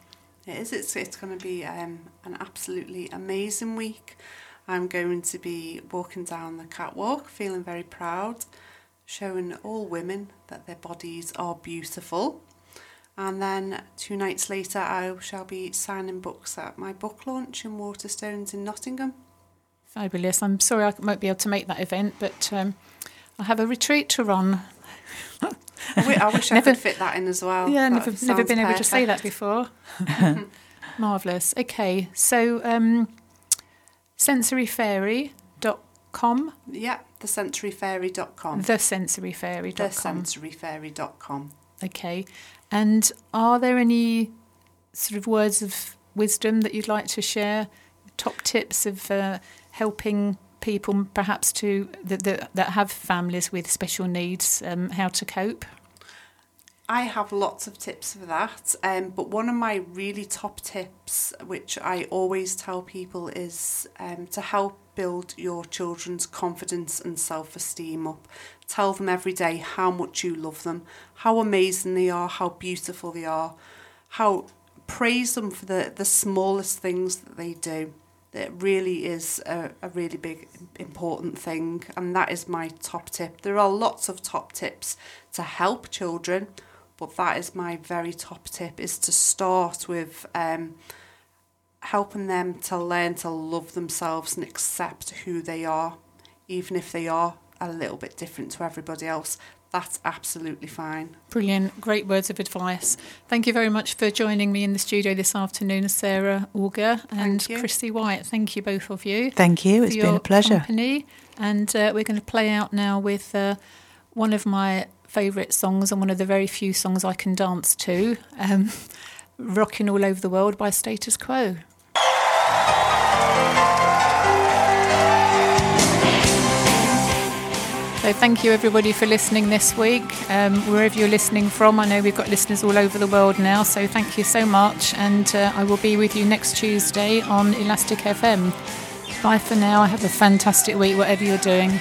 It is. It's it's going to be um, an absolutely amazing week. I'm going to be walking down the catwalk, feeling very proud, showing all women that their bodies are beautiful. And then two nights later, I shall be signing books at my book launch in Waterstones in Nottingham. Fabulous. I'm sorry I won't be able to make that event, but um, I have a retreat to run. I wish I never, could fit that in as well. Yeah, that never, never been perfect. able to say that before. Marvellous. Okay, so um, sensoryfairy.com. Yeah, thesensoryfairy.com. Thesensoryfairy.com. Thesensoryfairy.com. Okay, and are there any sort of words of wisdom that you'd like to share? Top tips of uh, helping people perhaps to that, that, that have families with special needs um, how to cope? I have lots of tips for that, um, but one of my really top tips, which I always tell people, is um, to help build your children's confidence and self esteem up. Tell them every day how much you love them, how amazing they are, how beautiful they are, how praise them for the, the smallest things that they do it really is a, a really big important thing and that is my top tip there are lots of top tips to help children but that is my very top tip is to start with um, helping them to learn to love themselves and accept who they are even if they are a little bit different to everybody else that's absolutely fine. Brilliant. Great words of advice. Thank you very much for joining me in the studio this afternoon, Sarah Auger and Chrissy White. Thank you, both of you. Thank you. It's been a pleasure. Company. And uh, we're going to play out now with uh, one of my favourite songs and one of the very few songs I can dance to um, Rocking All Over the World by Status Quo. So thank you everybody for listening this week. Um, wherever you're listening from, I know we've got listeners all over the world now, so thank you so much. And uh, I will be with you next Tuesday on Elastic FM. Bye for now. Have a fantastic week, whatever you're doing.